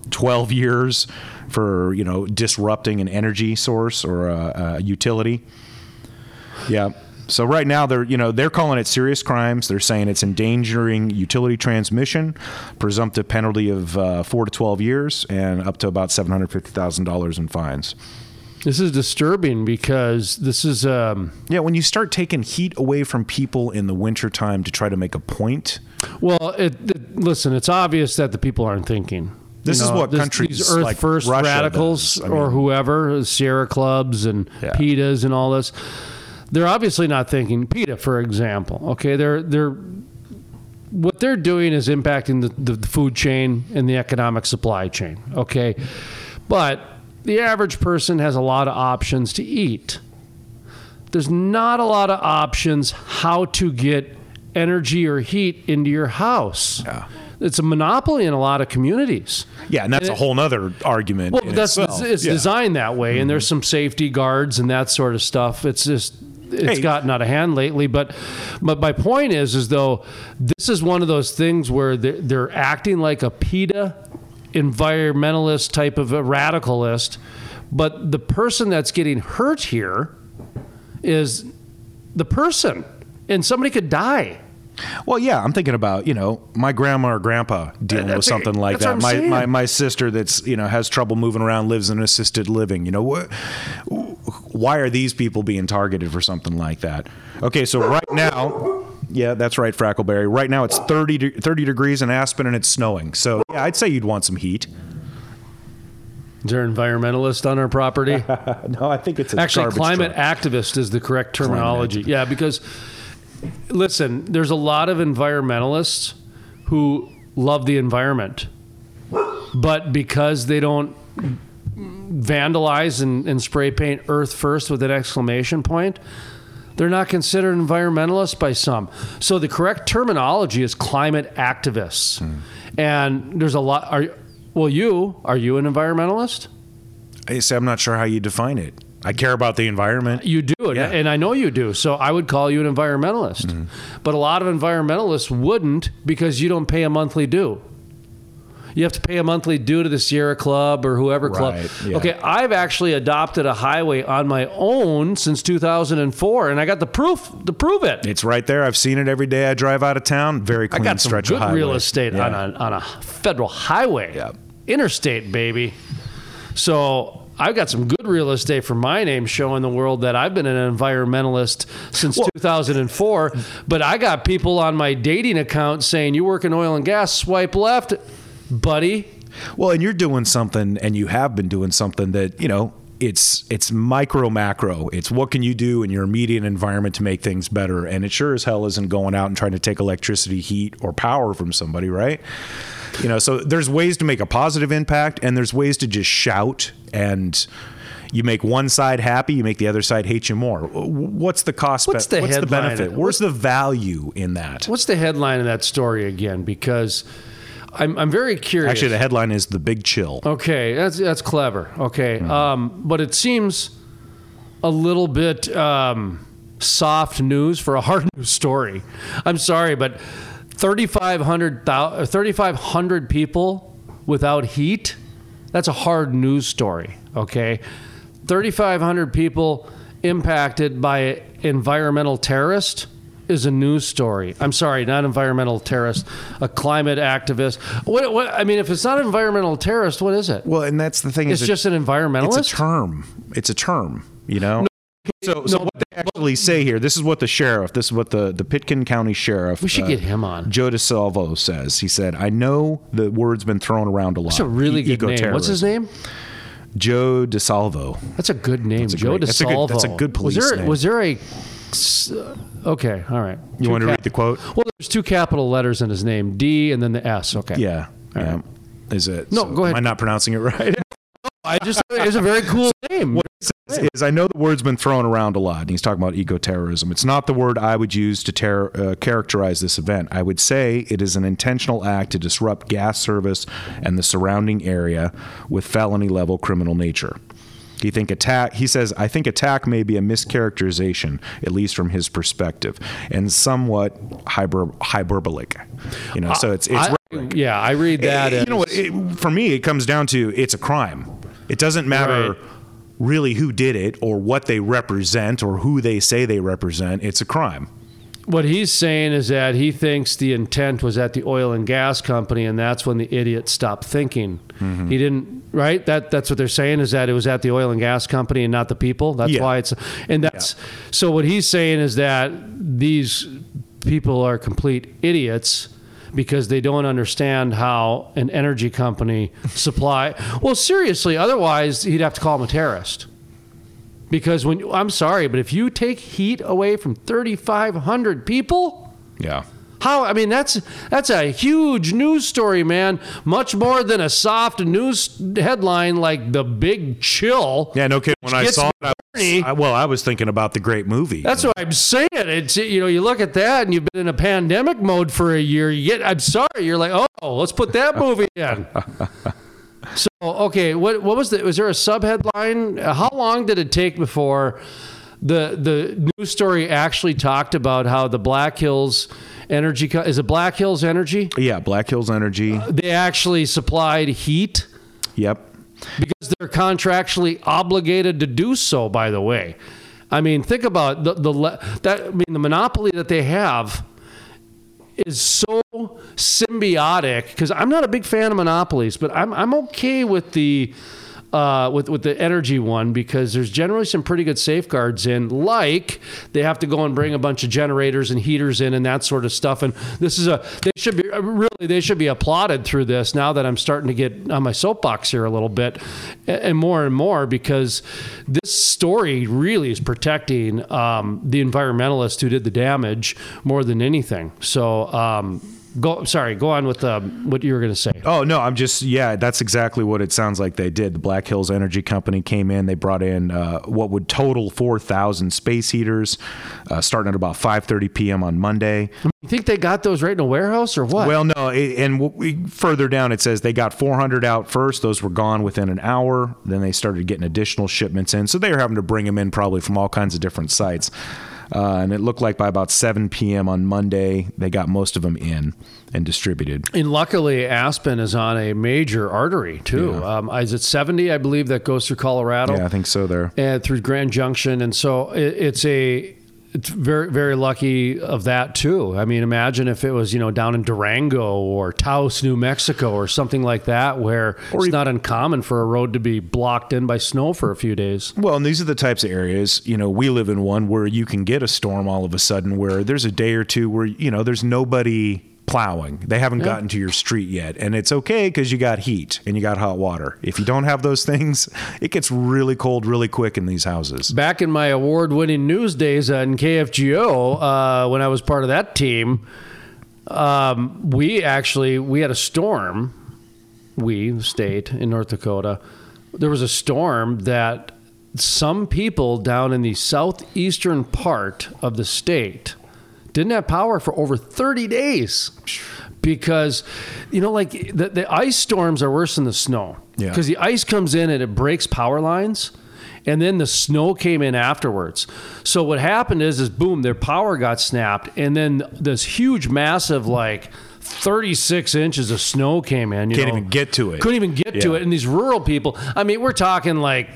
twelve years for you know disrupting an energy source or a, a utility. Yeah. So right now they're you know they're calling it serious crimes. They're saying it's endangering utility transmission, presumptive penalty of uh, four to twelve years, and up to about seven hundred fifty thousand dollars in fines. this is disturbing because this is um, Yeah, when you start taking heat away from people in the wintertime to try to make a point, well. It, it, listen, it's obvious that the people aren't thinking. This is what countries these Earth like First Russia radicals. I or whoever, Sierra clubs and Yeah. PETAs and all this. They're obviously not thinking. PETA, for example, okay, they're they're what they're doing is impacting the, the food chain and the economic supply chain. Okay, but the average person has a lot of options to eat. There's not a lot of options how to get energy or heat into your house. Yeah It's a monopoly in a lot of communities. Yeah, and that's a whole other argument. Well, that's itself. it's Yeah. designed that way, and there's mm-hmm. some safety guards and that sort of stuff. It's just it's Hey. gotten out of hand lately. But but my point is, is though this is one of those things where they're, they're acting like a PETA environmentalist type of a radicalist, but the person that's getting hurt here is the person, and somebody could die. Well, yeah, I'm thinking about you know my grandma or grandpa dealing with That's- something like that. My, my my sister that's you know has trouble moving around, lives in assisted living. You know what? Why are these people being targeted for something like that? Okay, so right now. Yeah, that's right, Frackleberry. Right now it's 30, de- 30 degrees in Aspen and it's snowing. So, yeah, I'd say you'd want some heat. Is there an environmentalist on our property? No, I think it's a Actually, climate truck. activist is the correct terminology. Yeah, because listen, there's a lot of environmentalists who love the environment, but because they don't vandalize and, and spray paint Earth first with an exclamation point, they're not considered environmentalists by some. So the correct terminology is climate activists. And there's a lot. Are well, you are you an environmentalist? I say I'm not sure how you define it. I care about the environment. You do, and- Yeah. and I know you do. So I would call you an environmentalist. Mm-hmm. But a lot of environmentalists wouldn't because you don't pay a monthly due. You have to pay a monthly due to the Sierra Club or whoever club. Right, yeah. Okay, I've actually adopted a highway on my own since 2004, and I got the proof to prove it. It's right there. I've seen it every day I drive out of town. Very I clean got some stretch good of highway. real estate Yeah. on, a, on a federal highway, Yeah. interstate, baby. So I've got some good real estate for my name showing the world that I've been an environmentalist since 2004. But I got people on my dating account saying, You work in oil and gas, swipe left, buddy. Well, and you're doing something, and you have been doing something that you know. It's it's micro macro. It's what can you do in your immediate environment to make things better. And it sure as hell isn't going out and trying to take electricity, heat, or power from somebody, right? You know, so there's ways to make a positive impact, and there's ways to just shout and. You make one side happy, you make the other side hate you more. What's the cost? What's the what's the headline? benefit? Where's the value in that? What's the headline of that story again? Because I'm, I'm very curious. Actually, the headline is "The Big Chill." Okay, that's that's clever. Okay, Mm-hmm. um, but it seems a little bit um, soft news for a hard news story. I'm sorry, but 3,500 thou- 3,500 people without heat. That's a hard news story. Okay, 3,500 people impacted by environmental terrorist is a news story. I'm sorry, not environmental terrorist, a climate activist. What, what I mean, if it's not an environmental terrorist, what is it? Well, and that's the thing. It's just an environmentalist. It's a term. It's a term. You know. so, so no, what they actually say here. This is what the sheriff. This is what the the Pitkin County sheriff. uh, We should get him on. Joe DiSalvo says. He said, "I know the word's been thrown around a lot. That's a really E- good name. What's his name? Joe DiSalvo. That's a good name, a Joe great- that's a good- DiSalvo. that's a good police was there, name. Was there a? S- Okay, all right. You want to cap- read the quote? Well, there's two capital letters in his name, D and then the S. Okay. Yeah. All yeah. right. Is it? No, go ahead. Am I not pronouncing it right? No, I just it's a very cool name. What it says is, I know the word's been thrown around a lot, and he's talking about eco-terrorism. It's not the word I would use to ter- uh, characterize this event. I would say it is an intentional act to disrupt gas service and the surrounding area with felony level criminal nature. He think attack. He says, "I think attack may be a mischaracterization, at least from his perspective, and somewhat hyper- hyperbolic. You know, so it's it's I- yeah, I read that. Eh, you as, know what? It, for me, it comes down to it's a crime. It doesn't matter Right. really who did it or what they represent or who they say they represent. It's a crime. What he's saying is that he thinks the intent was at the oil and gas company, and that's when the idiot stopped thinking. Mm-hmm. He didn't. Right. That that's what they're saying is that it was at the oil and gas company and not the people. That's Yeah. why it's and that's so. What he's saying is that these people are complete idiots. Because they don't understand how an energy company supply. Well, seriously, otherwise he'd have to call him a terrorist. Because when I'm sorry, but if you take heat away from 3,500 people, Yeah. how? I mean, that's that's a huge news story, man. Much more than a soft news headline like the Big Chill. Yeah, no kidding. When I saw it, I. I- well, I was thinking about the great movie. That's what I'm saying. It's you know, you look at that and you've been in a pandemic mode for a year. Yet I'm sorry, you're like, oh, let's put that movie in. so okay, what what was the? Was there a sub headline? How long did it take before the the news story actually talked about how the Black Hills Energy Co- is it Black Hills Energy? yeah, Black Hills Energy. Uh, they actually supplied heat Yep. because they're contractually obligated to do so. By the way, I mean think about the the that I mean the monopoly that they have is so symbiotic because I'm not a big fan of monopolies, but I'm I'm okay with the. Uh, with with the energy one because there's generally some pretty good safeguards in like they have to go and bring a bunch of generators and heaters in and that sort of stuff and this is a they should be really they should be applauded through this now that I'm starting to get on my soapbox here a little bit and more and more because this story really is protecting um, the environmentalists who did the damage more than anything so um, go sorry go on with um, what you were going to say Oh no, I'm just yeah. That's exactly what it sounds like they did. The Black Hills Energy Company came in. They brought in uh, what would total four thousand space heaters, uh, starting at about 5:30 p.m. on Monday. you think they got those right in a warehouse or what Well, no, it, and we, further down it says they got 400 out first. Those were gone within an hour. Then they started getting additional shipments in. So they were having to bring them in probably from all kinds of different sites. Uh, and it looked like by about 7 p.m. on Monday, they got most of them in and distributed. And luckily, Aspen is on a major artery too. Um, is it 70? I believe that goes through Colorado Yeah, I think so. There. and through Grand Junction, and so it, it's a very very lucky of that too. I mean, imagine if it was you know down in Durango or Taos, New Mexico, or something like that, where it's even- not uncommon for a road to be blocked in by snow for a few days. Well, and these are the types of areas, you know, we live in one where you can get a storm all of a sudden where there's a day or two where, you know, there's nobody plowing. They haven't gotten to your street yet. And it's okay because you got heat and you got hot water. If you don't have those things, it gets really cold really quick in these houses. Back in my award-winning news days on KFGO, uh, when I was part of that team, um, we actually we had a storm. We the state in North Dakota. There was a storm that some people down in the southeastern part of the state didn't have power for over 30 days because you know like the, the ice storms are worse than the snow Yeah. because the ice comes in and it breaks power lines and then the snow came in afterwards so what happened is is boom their power got snapped and then this huge massive like 36 inches of snow came in you Can't know. even get to it. couldn't even get to it and these rural people i mean we're talking like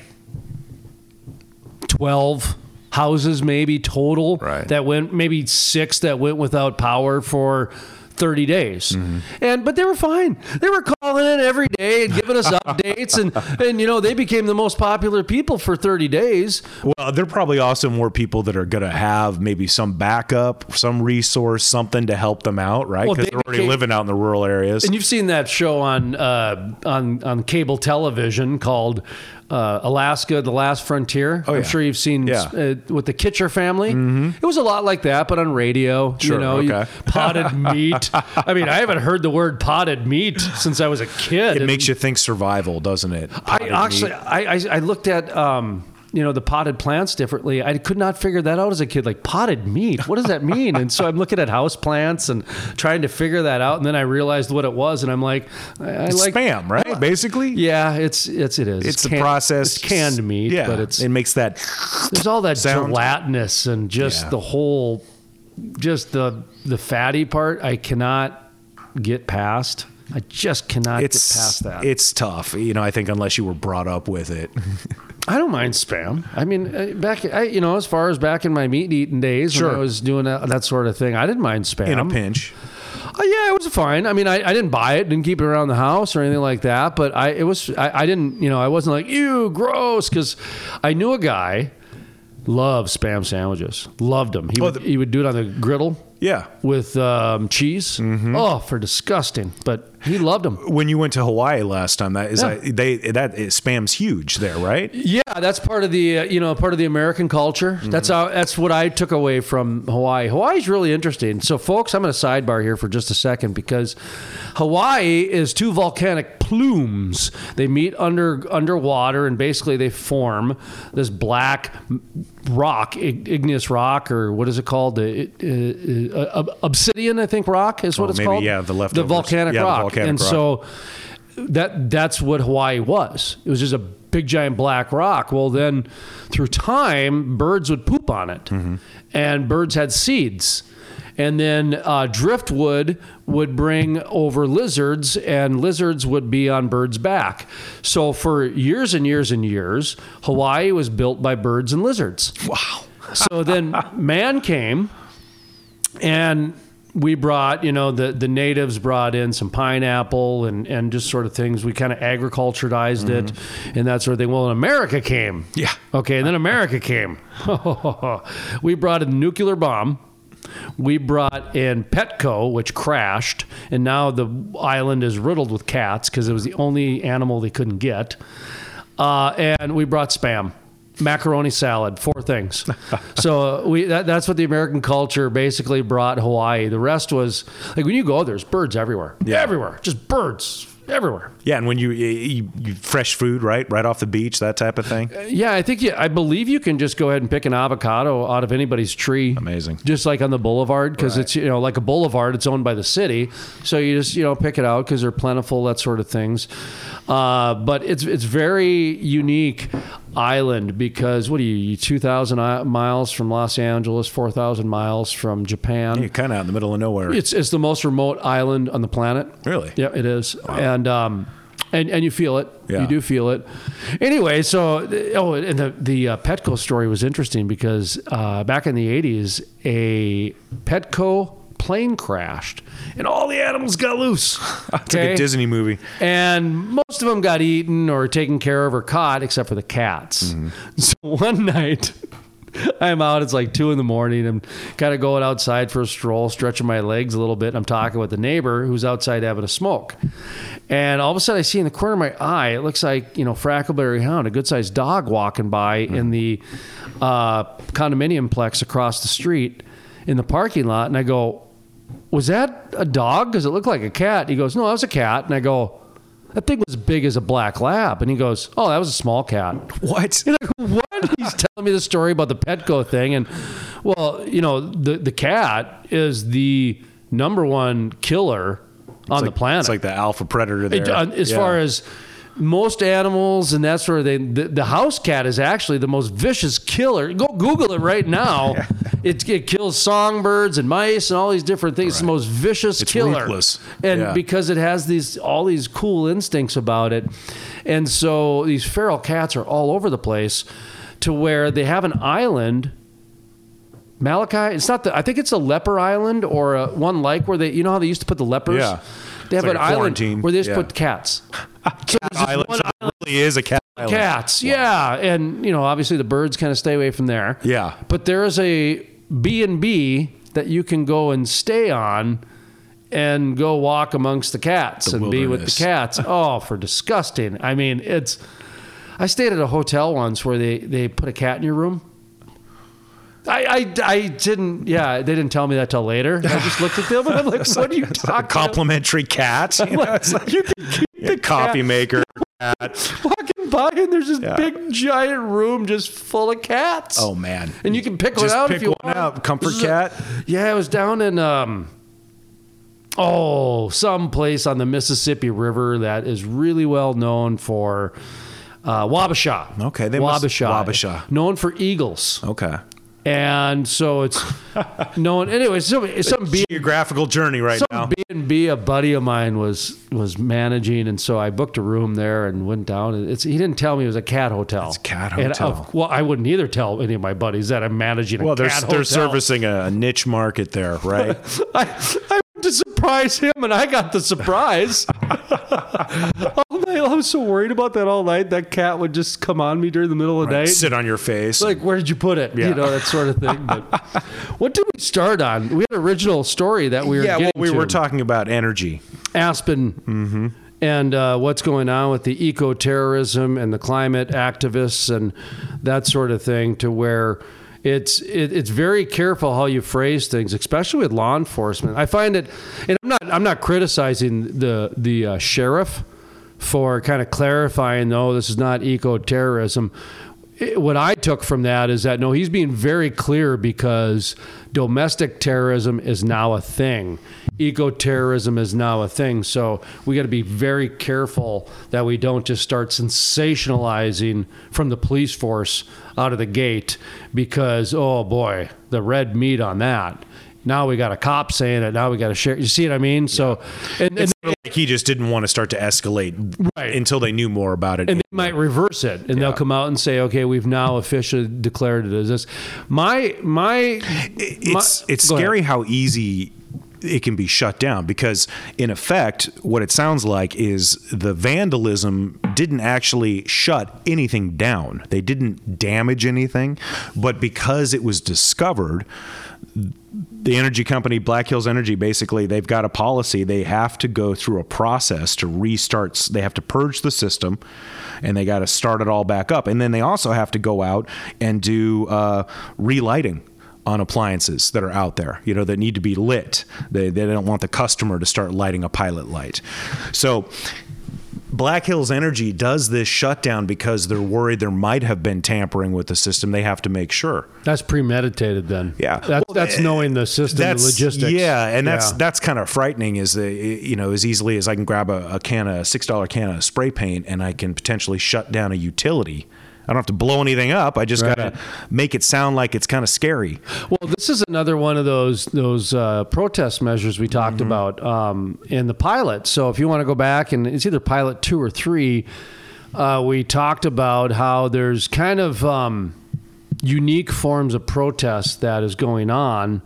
12 houses maybe total Right. that went maybe six that went without power for 30 days Mm-hmm. and but they were fine they were calling in every day and giving us updates and and you know they became the most popular people for 30 days Well, there are probably also more people that are going to have maybe some backup, some resource, something to help them out, right? Well, Because they they are already became- living out in the rural areas. and you've seen that show on uh, on on cable television called uh, Alaska: The Last Frontier. I'm yeah. sure you've seen Yeah. uh, with the Kilcher family. It was a lot like that, but on radio. Sure, you know, you- okay. potted meat. I mean, I haven't heard the word potted meat since I was a kid. it makes you think survival, doesn't it? I actually. I, I I looked at. Um, you know the potted plants differently. I could not figure that out as a kid. Like potted meat, what does that mean? and so I'm looking at house plants and trying to figure that out. And then I realized what it was, and I'm like, I, I It's like spam, right? Basically, Yeah, it's it's it is. It's the process. It's canned meat, yeah, but it's it makes that. there's all that sound. gelatinous and just Yeah. the whole, just the the fatty part. I cannot get past. I just cannot It's get past that. It's tough, you know. I think unless you were brought up with it. I don't mind spam. I mean, uh, back I, you know, as far as back in my meat eating days when Sure. I was doing that, that sort of thing, I didn't mind spam. in a pinch. Uh, yeah, it was fine. I mean, I, I didn't buy it, didn't keep it around the house or anything like that. But I it was I, I didn't you know I wasn't like ew gross because I knew a guy loved spam sandwiches, loved them. He Oh, would, the- he would do it on the griddle Yeah. with um, cheese. Mm-hmm. Oh, for disgusting. But He loved them. when you went to Hawaii last time, that is Yeah. they that it, spam's huge there, right? Yeah, that's part of the uh, you know part of the American culture. That's how that's what I took away from Hawaii. Hawaii's really interesting. So, folks, I'm going to sidebar here for just a second because Hawaii is two volcanic plumes. They meet under underwater and basically they form this black rock, igneous rock, or what is it called? The uh, uh, uh, obsidian, I think, rock is what Oh, it's maybe, called. yeah, the left. the volcanic Yeah, the rock. and rock. so that that's what Hawaii was. It was just a big giant black rock. Well, then through time, birds would poop on it, and birds had seeds. And then uh, driftwood would bring over lizards, and lizards would be on birds' back. So for years and years and years, Hawaii was built by birds and lizards. Wow. So then man came and we brought, you know, the, the natives brought in some pineapple and, and just sort of things. We kind of agriculturized it and that sort of thing. Well, and America came. Yeah. Okay. And then America came. we brought a nuclear bomb. We brought in Petco, which crashed, and now the island is riddled with cats because it was the only animal they couldn't get. Uh, and we brought spam, macaroni salad, four things. so uh, we that, that's what the American culture basically brought Hawaii. The rest was like when you go, there's birds everywhere, Yeah. everywhere, just birds everywhere. Yeah, and when you, you, you fresh food, right, right off the beach, that type of thing. Yeah, I think you, I believe you can just go ahead and pick an avocado out of anybody's tree. Amazing. Just like on the boulevard, because it's you know like a boulevard, it's owned by the city, so you just you know pick it out because they're plentiful, that sort of things. Uh, but it's it's very unique island because what are you two thousand miles from Los Angeles, four thousand miles from Japan. You're kind of out in the middle of nowhere. It's it's the most remote island on the planet. Really? Yeah, it is. And um, and and you feel it. Yeah. You do feel it. Anyway, so oh, and the the uh, Petco story was interesting because uh, back in the '80s, a Petco plane crashed and all the animals got loose. It's like a Disney movie. And most of them got eaten or taken care of or caught, except for the cats. So one night, I'm out. It's like two in the morning. I'm kind of going outside for a stroll, stretching my legs a little bit. I'm talking with the neighbor who's outside having a smoke. And all of a sudden, I see in the corner of my eye, it looks like, you know, Frackleberry Hound, a good sized dog walking by in the uh, condominium plex across the street in the parking lot. And I go, was that a dog? Because it looked like a cat. He goes, no, that was a cat. And I go, that thing was as big as a black lab. And he goes, oh, that was a small cat. What? what? He's telling me the story about the Petco thing. And, well, you know, the, the cat is the number one killer on the planet. It's like the alpha predator there. It- uh, as Yeah. far as most animals and that's where thing, the, the house cat is actually the most vicious killer. Go Google it right now. it, it kills songbirds and mice and all these different things. It's the most vicious It's killer. ruthless. And Yeah. because it has these all these cool instincts about it, and so these feral cats are all over the place, to where they have an island. Molokai, it's not the. I think it's a leper island or a, one like where they. You know how they used to put the lepers. Yeah. They have like an island where they just Yeah. put cats. So Island, one so it really is a cat. island. cats. Yeah, and you know, obviously the birds kind of stay away from there. Yeah. but there is a B and B that you can go and stay on. And go walk amongst the cats The and be with the cats. Oh, for disgusting! I mean, it's. I stayed at a hotel once where they they put a cat in your room. I, I, I didn't. Yeah, they didn't tell me that till later. I just looked at them and I'm like, "What are you A talking about?" complimentary cat. You know, like You can keep the coffee maker. Cat. walking by and there's this Yeah. big giant room just full of cats. Oh man. And you can pick Just one out pick if you one want. out. Comfort is a- cat. yeah, it was down in um oh, some place on the Mississippi River that is really well known for uh, Wabasha. Okay, they must- Wabasha. Wabasha. Known for eagles. Okay. And so it's known anyway, some it's some B Geographical journey right now. some B and B a buddy of mine was was managing, and so I booked a room there and went down. And it's he didn't tell me it was a cat hotel. It's a cat And, hotel. uh, well, I wouldn't either tell any of my buddies that I'm managing a cat hotel. Well, they're cat they're servicing a niche market there, right? I, I went to surprise him, and I got the surprise. All my I was so worried about that all night. That cat would just come on me during the middle of the night. Sit on your face. like, where did you put it? Yeah. You know, that sort of thing. But what did we start on? We had an original story that we were yeah, well, we to. were talking about energy. Aspen and uh, what's going on with the eco terrorism and the climate activists and that sort of thing, to where it's it, it's very careful how you phrase things, especially with law enforcement. I find it, and I'm not I'm not criticizing the the uh, sheriff for kind of clarifying, no, this is not eco terrorism. What I took from that is that no, he's being very clear because domestic terrorism is now a thing. Eco terrorism is now a thing. So we got to be very careful that we don't just start sensationalizing from the police force out of the gate because, oh boy, the red meat on that. Now we got a cop saying it. Now we got to share. You see what I mean? So, and, and, Like he just didn't want to start to escalate Right. until they knew more about it. and they might reverse it, and they'll come out and say, "Okay, we've now officially declared it as this." My my, it's my- it's go ahead. scary how easy it can be shut down because in effect what it sounds like is the vandalism didn't actually shut anything down they didn't damage anything but because it was discovered the energy company black hills energy basically they've got a policy they have to go through a process to restart they have to purge the system and they got to start it all back up and then they also have to go out and do uh, relighting on appliances that are out there, you know, that need to be lit. They, they don't want the customer to start lighting a pilot light. So Black Hills Energy does this shutdown because they're worried there might have been tampering with the system. They have to make sure. That's premeditated, then. Yeah. that's, Well, that's eh, knowing the system, the logistics. Yeah, and that's Yeah. that's kind of frightening. Is that you know as easily as I can grab a, a can of six dollar can of spray paint and I can potentially shut down a utility. I don't have to blow anything up. I just Right. gotta make it sound like it's kind of scary. Well, this is another one of those those uh, protest measures we talked Mm-hmm. about um, in the pilot. So if you want to go back and it's either pilot two or three, uh, we talked about how there's kind of um, unique forms of protest that is going on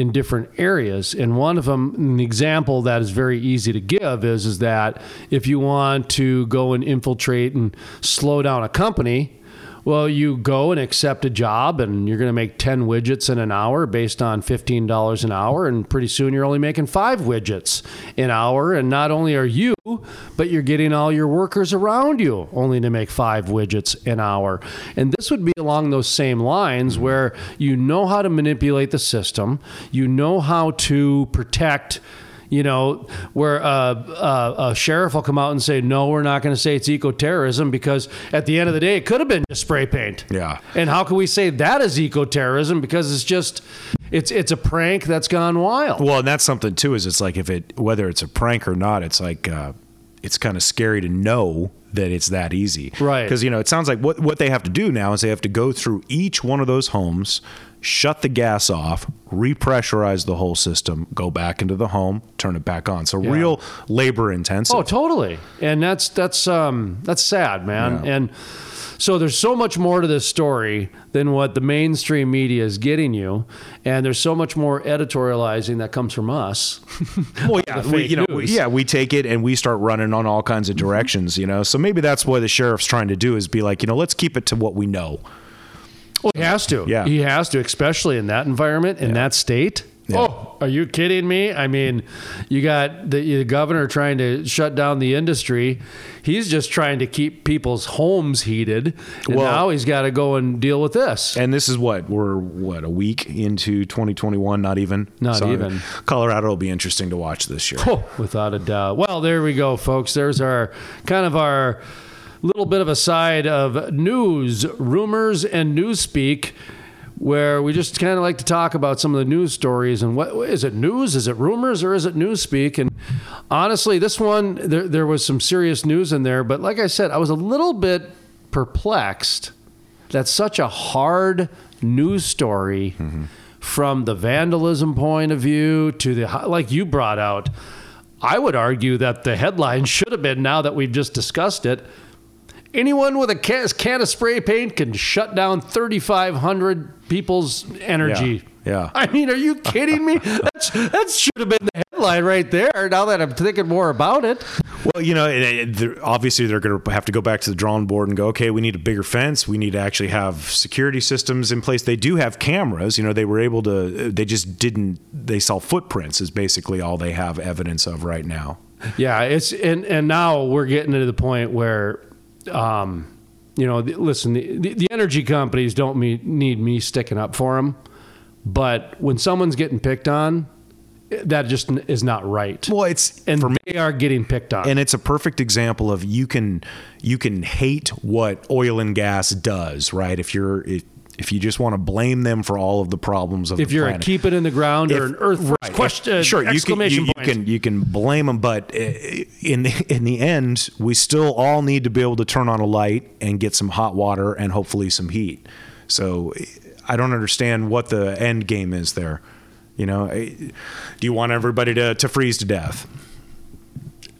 in different areas. And one of them an example that is very easy to give is is that if you want to go and infiltrate and slow down a company well, you go and accept a job, and you're going to make 10 widgets in an hour based on $15 an hour. And pretty soon you're only making five widgets an hour. And not only are you, but you're getting all your workers around you only to make five widgets an hour. And this would be along those same lines where you know how to manipulate the system, you know how to protect you know, where uh, uh, a sheriff will come out and say, no, we're not going to say it's eco terrorism because at the end of the day, it could have been just spray paint. Yeah. And how can we say that is eco terrorism because it's just, it's it's a prank that's gone wild. Well, and that's something too. Is it's like if it whether it's a prank or not, it's like uh, it's kind of scary to know that it's that easy, Right. Because you know it sounds like what what they have to do now is they have to go through each one of those homes, shut the gas off, repressurize the whole system, go back into the home, turn it back on. So real labor intensive. Oh, totally. And that's that's um that's sad, man. Yeah. And so there's so much more to this story than what the mainstream media is getting you, and there's so much more editorializing that comes from us. Well, yeah, we, you know, we, yeah, we take it and we start running on all kinds of directions, you know. So maybe that's what the sheriff's trying to do is be like, you know, let's keep it to what we know. Well, he has to. Yeah. He has to, especially in that environment, in that state. Yeah. Oh, are you kidding me? I mean, you got the, the governor trying to shut down the industry. He's just trying to keep people's homes heated. And Well- now he's got to go and deal with this. And this is what we're what a week into 2021, not even. Not even. Colorado will be interesting to watch this year. Oh, without a doubt. Well, there we go, folks. There's our kind of our little bit of a side of news, rumors, and newspeak, where we just kind of like to talk about some of the news stories and what is it news? Is it rumors or is it newspeak? And honestly, this one there there was some serious news in there, but like I said, I was a little bit perplexed. that such a hard news story mm-hmm. from the vandalism point of view to the like you brought out. I would argue that the headline should have been now that we've just discussed it. Anyone with a can, can of spray paint can shut down 3,500 people's energy. Yeah, yeah. I mean, are you kidding me? That's, that should have been the headline right there. Now that I'm thinking more about it, Well, you know, it- it- they're- obviously they're going to have to go back to the drawing board and go, okay, we need a bigger fence. We need to actually have security systems in place. They do have cameras. You know, they were able to. Uh, they just didn't. They saw footprints is basically all they have evidence of right now. yeah, it's and and now we're getting to the point where, um, you know, the, listen, the, the, energy companies don't me, need me sticking up for them, but when someone's getting picked on, that just is not right. Well, it's and for me, they are getting picked on. and it's a perfect example of you can you can hate what oil and gas does, right? If you're if, if you just want to blame them for all of the problems of if the you're planet. a keep it in the ground or an earth right, question, if- sure, you can, you, you can you can blame them, but uh, in the, in the end, we still all need to be able to turn on a light and get some hot water and hopefully some heat. So I don't understand what the end game is there. You know, do you want everybody to, to freeze to death?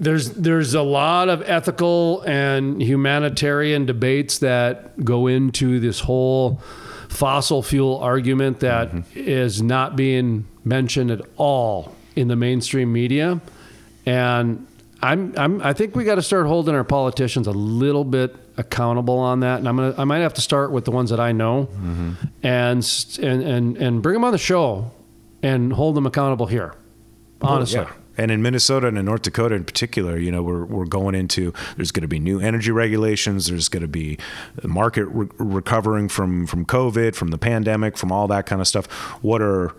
there's there's a lot of ethical and humanitarian debates that go into this whole fossil fuel argument that mm-hmm. is not being mentioned at all in the mainstream media. And I'm, I'm I think we got to start holding our politicians a little bit accountable on that. And I'm gonna I might have to start with the ones that I know mm-hmm. and s- and and and bring them on the show and hold them accountable here honestly Yeah. And in Minnesota and in North Dakota in particular, you know, we're, we're going into there's going to be new energy regulations. There's going to be the market re- recovering from from COVID, from the pandemic, from all that kind of stuff. What are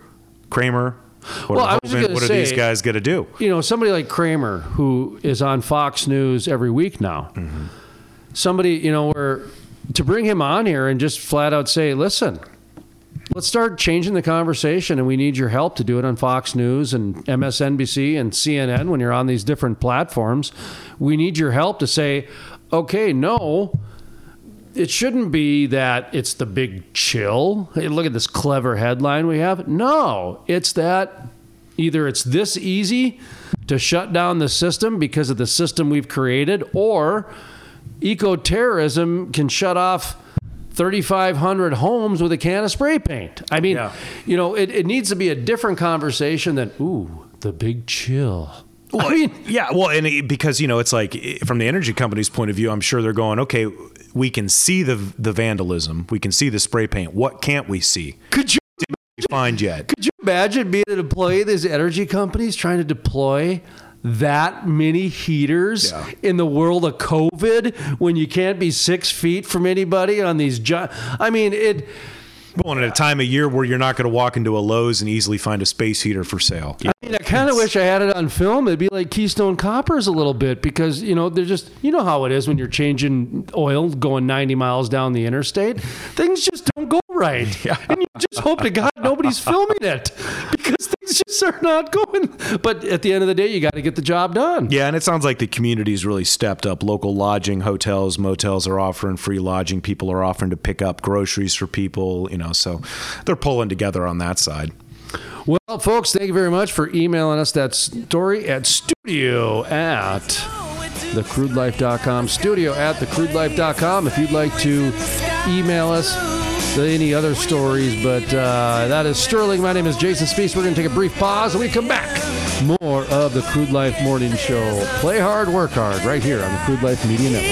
Cramer? What, Well, are, Hoeven, what are these guys going to do? you know, somebody like Cramer, who is on Fox News every week now, mm-hmm. somebody, you know, where to bring him on here and just flat out say, listen, let's start changing the conversation and we need your help to do it on Fox News and MSNBC and CNN when you're on these different platforms. We need your help to say, okay, no, it shouldn't be that it's the big chill. Hey, look at this clever headline we have. No, it's that either it's this easy to shut down the system because of the system we've created, or eco terrorism can shut off 3,500 homes with a can of spray paint. I mean, Yeah. you know, it, it needs to be a different conversation than, ooh, the big chill. I mean, Yeah, well, and it, because you know, it's like from the energy company's point of view, I'm sure they're going, okay, we can see the the vandalism, we can see the spray paint. What can't we see? could you Find yet? Could you imagine being an employee of these energy companies trying to deploy that many heaters Yeah. in the world of COVID when you can't be six feet from anybody on these? Gi- I mean, it. Well, and at a time of year where you're not going to walk into a Lowe's and easily find a space heater for sale. I mean, I kind of wish I had it on film. It'd be like Keystone Coppers a little bit because you know they're just you know how it is when you're changing oil going 90 miles down the interstate. Things just don't go right, and you just hope to God nobody's filming it because things just are not going. But at the end of the day, you got to get the job done. Yeah, and it sounds like the community's really stepped up. Local lodging, hotels, motels are offering free lodging. People are offering to pick up groceries for people, you know, so they're pulling together on that side. Well, folks, thank you very much for emailing us that story at studio at thecrudelife.com. Studio at thecrudelife.com if you'd like to email us any other stories. But uh, that is Sterling. My name is Jason Spiess. We're going to take a brief pause and we come back. More of the Crude Life Morning Show. Play hard, work hard, right here on the Crude Life Media Network.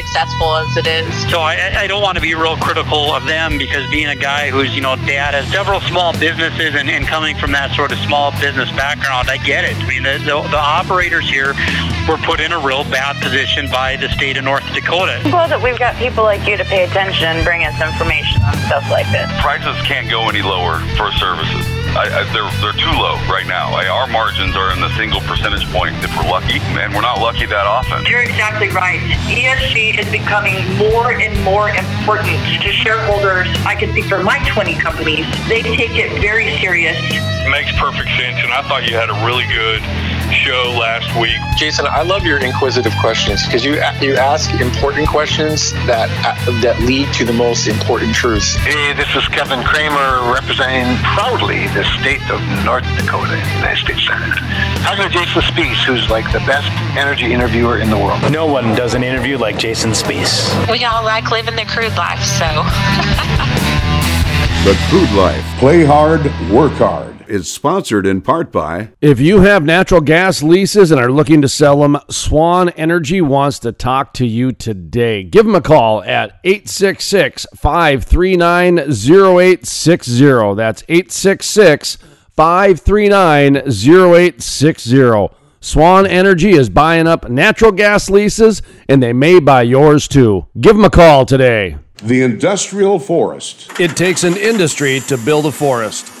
as it is. So I, I don't want to be real critical of them because being a guy who's, you know, dad has several small businesses and, and coming from that sort of small business background, I get it. I mean, the, the, the operators here were put in a real bad position by the state of North Dakota. I'm glad that we've got people like you to pay attention and bring us information on stuff like this. prices can't go any lower for services. I, I, they're they're too low right now. I, our margins are in the single percentage point if we're lucky, and we're not lucky that often. You're exactly right. ESG is becoming more and more important to shareholders. I can speak for my 20 companies. They take it very serious. Makes perfect sense, and I thought you had a really good show last week. Jason, I love your inquisitive questions because you you ask important questions that that lead to the most important truths. Hey, this is Kevin Cramer representing proudly the state of North Dakota, in the United States Senate. Talking to Jason Spiess, who's like the best energy interviewer in the world. No one does an interview like Jason Spiess. We all like living the crude life, so. The Crude Life. Play hard, work hard. Is sponsored in part by. If you have natural gas leases and are looking to sell them, Swan Energy wants to talk to you today. Give them a call at 866 539 0860. That's 866 539 0860. Swan Energy is buying up natural gas leases and they may buy yours too. Give them a call today. The Industrial Forest. It takes an industry to build a forest.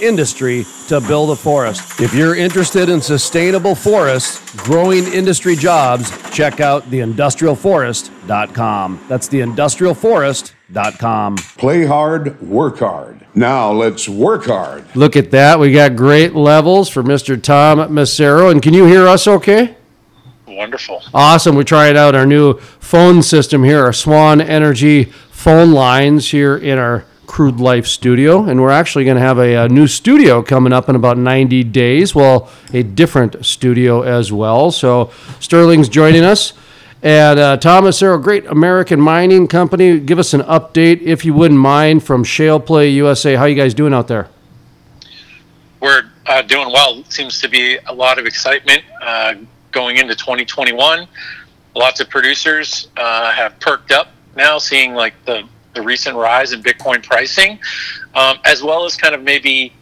industry to build a forest. If you're interested in sustainable forests, growing industry jobs, check out theindustrialforest.com. That's theindustrialforest.com. Play hard, work hard. Now let's work hard. Look at that. We got great levels for Mr. Tom Macero. And can you hear us okay? Wonderful. Awesome. We tried out our new phone system here, our Swan Energy phone lines here in our Crude Life studio. And we're actually going to have a, a, new studio coming up in about 90 days. Well, a different studio as well. So Sterling's joining us. And uh, Thomas, they're a great American mining company. Give us an update, if you wouldn't mind, from Shale Play USA. How you guys doing out there? We're uh, doing well. Seems to be a lot of excitement uh, going into 2021. Lots of producers uh, have perked up now, seeing like the, the recent rise in Bitcoin pricing, um, as well as kind of maybe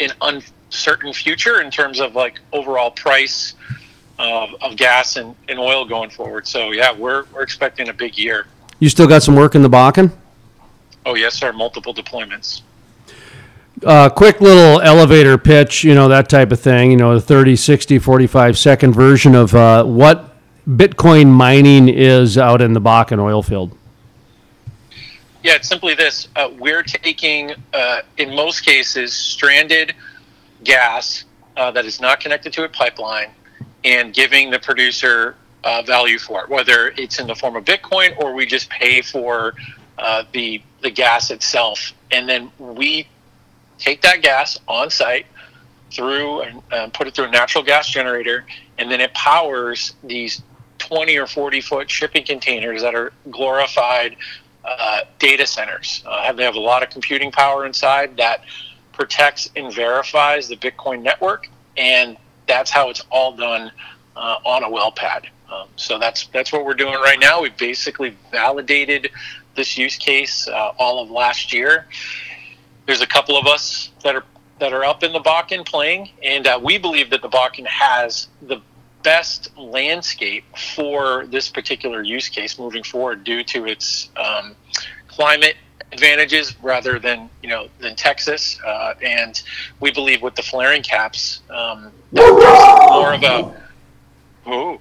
an uncertain future in terms of like overall price of, of gas and, and oil going forward. So yeah, we're we're expecting a big year. You still got some work in the Bakken? Oh yes, sir. Multiple deployments. Uh, quick little elevator pitch, you know, that type of thing, you know, the 30, 60, 45 second version of uh, what Bitcoin mining is out in the Bakken oil field. Yeah, it's simply this. Uh, we're taking, uh, in most cases, stranded gas uh, that is not connected to a pipeline and giving the producer uh, value for it, whether it's in the form of Bitcoin or we just pay for uh, the the gas itself, and then we take that gas on site through and uh, put it through a natural gas generator, and then it powers these 20 or 40 foot shipping containers that are glorified uh, data centers. Uh, they have a lot of computing power inside that protects and verifies the Bitcoin network, and that's how it's all done uh, on a well pad. Um, so that's that's what we're doing right now. We've basically validated this use case uh, all of last year. There's a couple of us that are that are up in the Bakken playing, and uh, we believe that the Bakken has the best landscape for this particular use case moving forward due to its um, climate advantages rather than you know than Texas, uh, and we believe with the flaring caps, um, more of a. Ooh.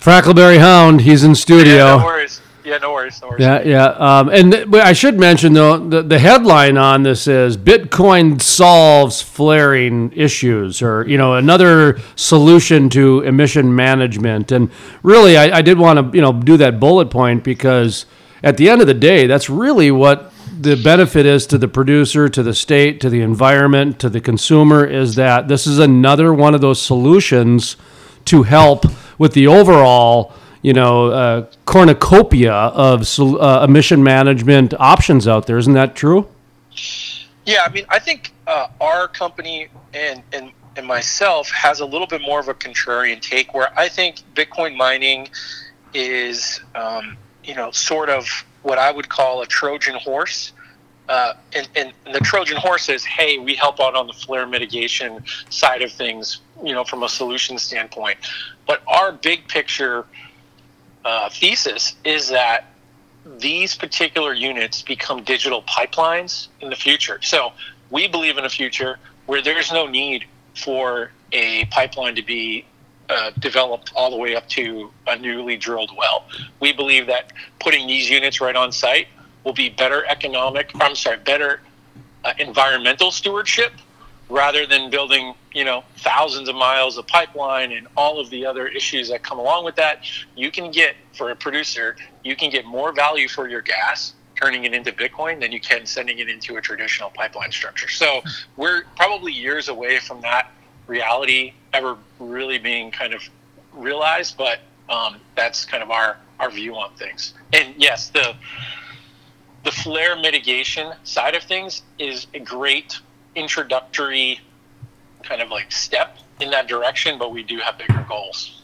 Frackleberry Hound, he's in studio. Yeah, no worries. Yeah, no worries. No worries. Yeah, yeah. Um, and th- I should mention though, the, the headline on this is Bitcoin solves flaring issues, or you know, another solution to emission management. And really, I, I did want to you know do that bullet point because at the end of the day, that's really what the benefit is to the producer, to the state, to the environment, to the consumer. Is that this is another one of those solutions to help with the overall you know, uh, cornucopia of uh, emission management options out there. Isn't that true? Yeah, I mean, I think uh, our company and, and and myself has a little bit more of a contrarian take where I think Bitcoin mining is, um, you know, sort of what I would call a Trojan horse. Uh, and, and the Trojan horse is, hey, we help out on the flare mitigation side of things, you know, from a solution standpoint. But our big picture uh, thesis is that these particular units become digital pipelines in the future. So we believe in a future where there's no need for a pipeline to be uh, developed all the way up to a newly drilled well. We believe that putting these units right on site will be better economic, I'm sorry, better uh, environmental stewardship rather than building, you know, thousands of miles of pipeline and all of the other issues that come along with that. You can get, for a producer, you can get more value for your gas turning it into Bitcoin than you can sending it into a traditional pipeline structure. So we're probably years away from that reality ever really being kind of realized, but um, that's kind of our, our view on things. And yes, the the flare mitigation side of things is a great introductory kind of like step in that direction, but we do have bigger goals.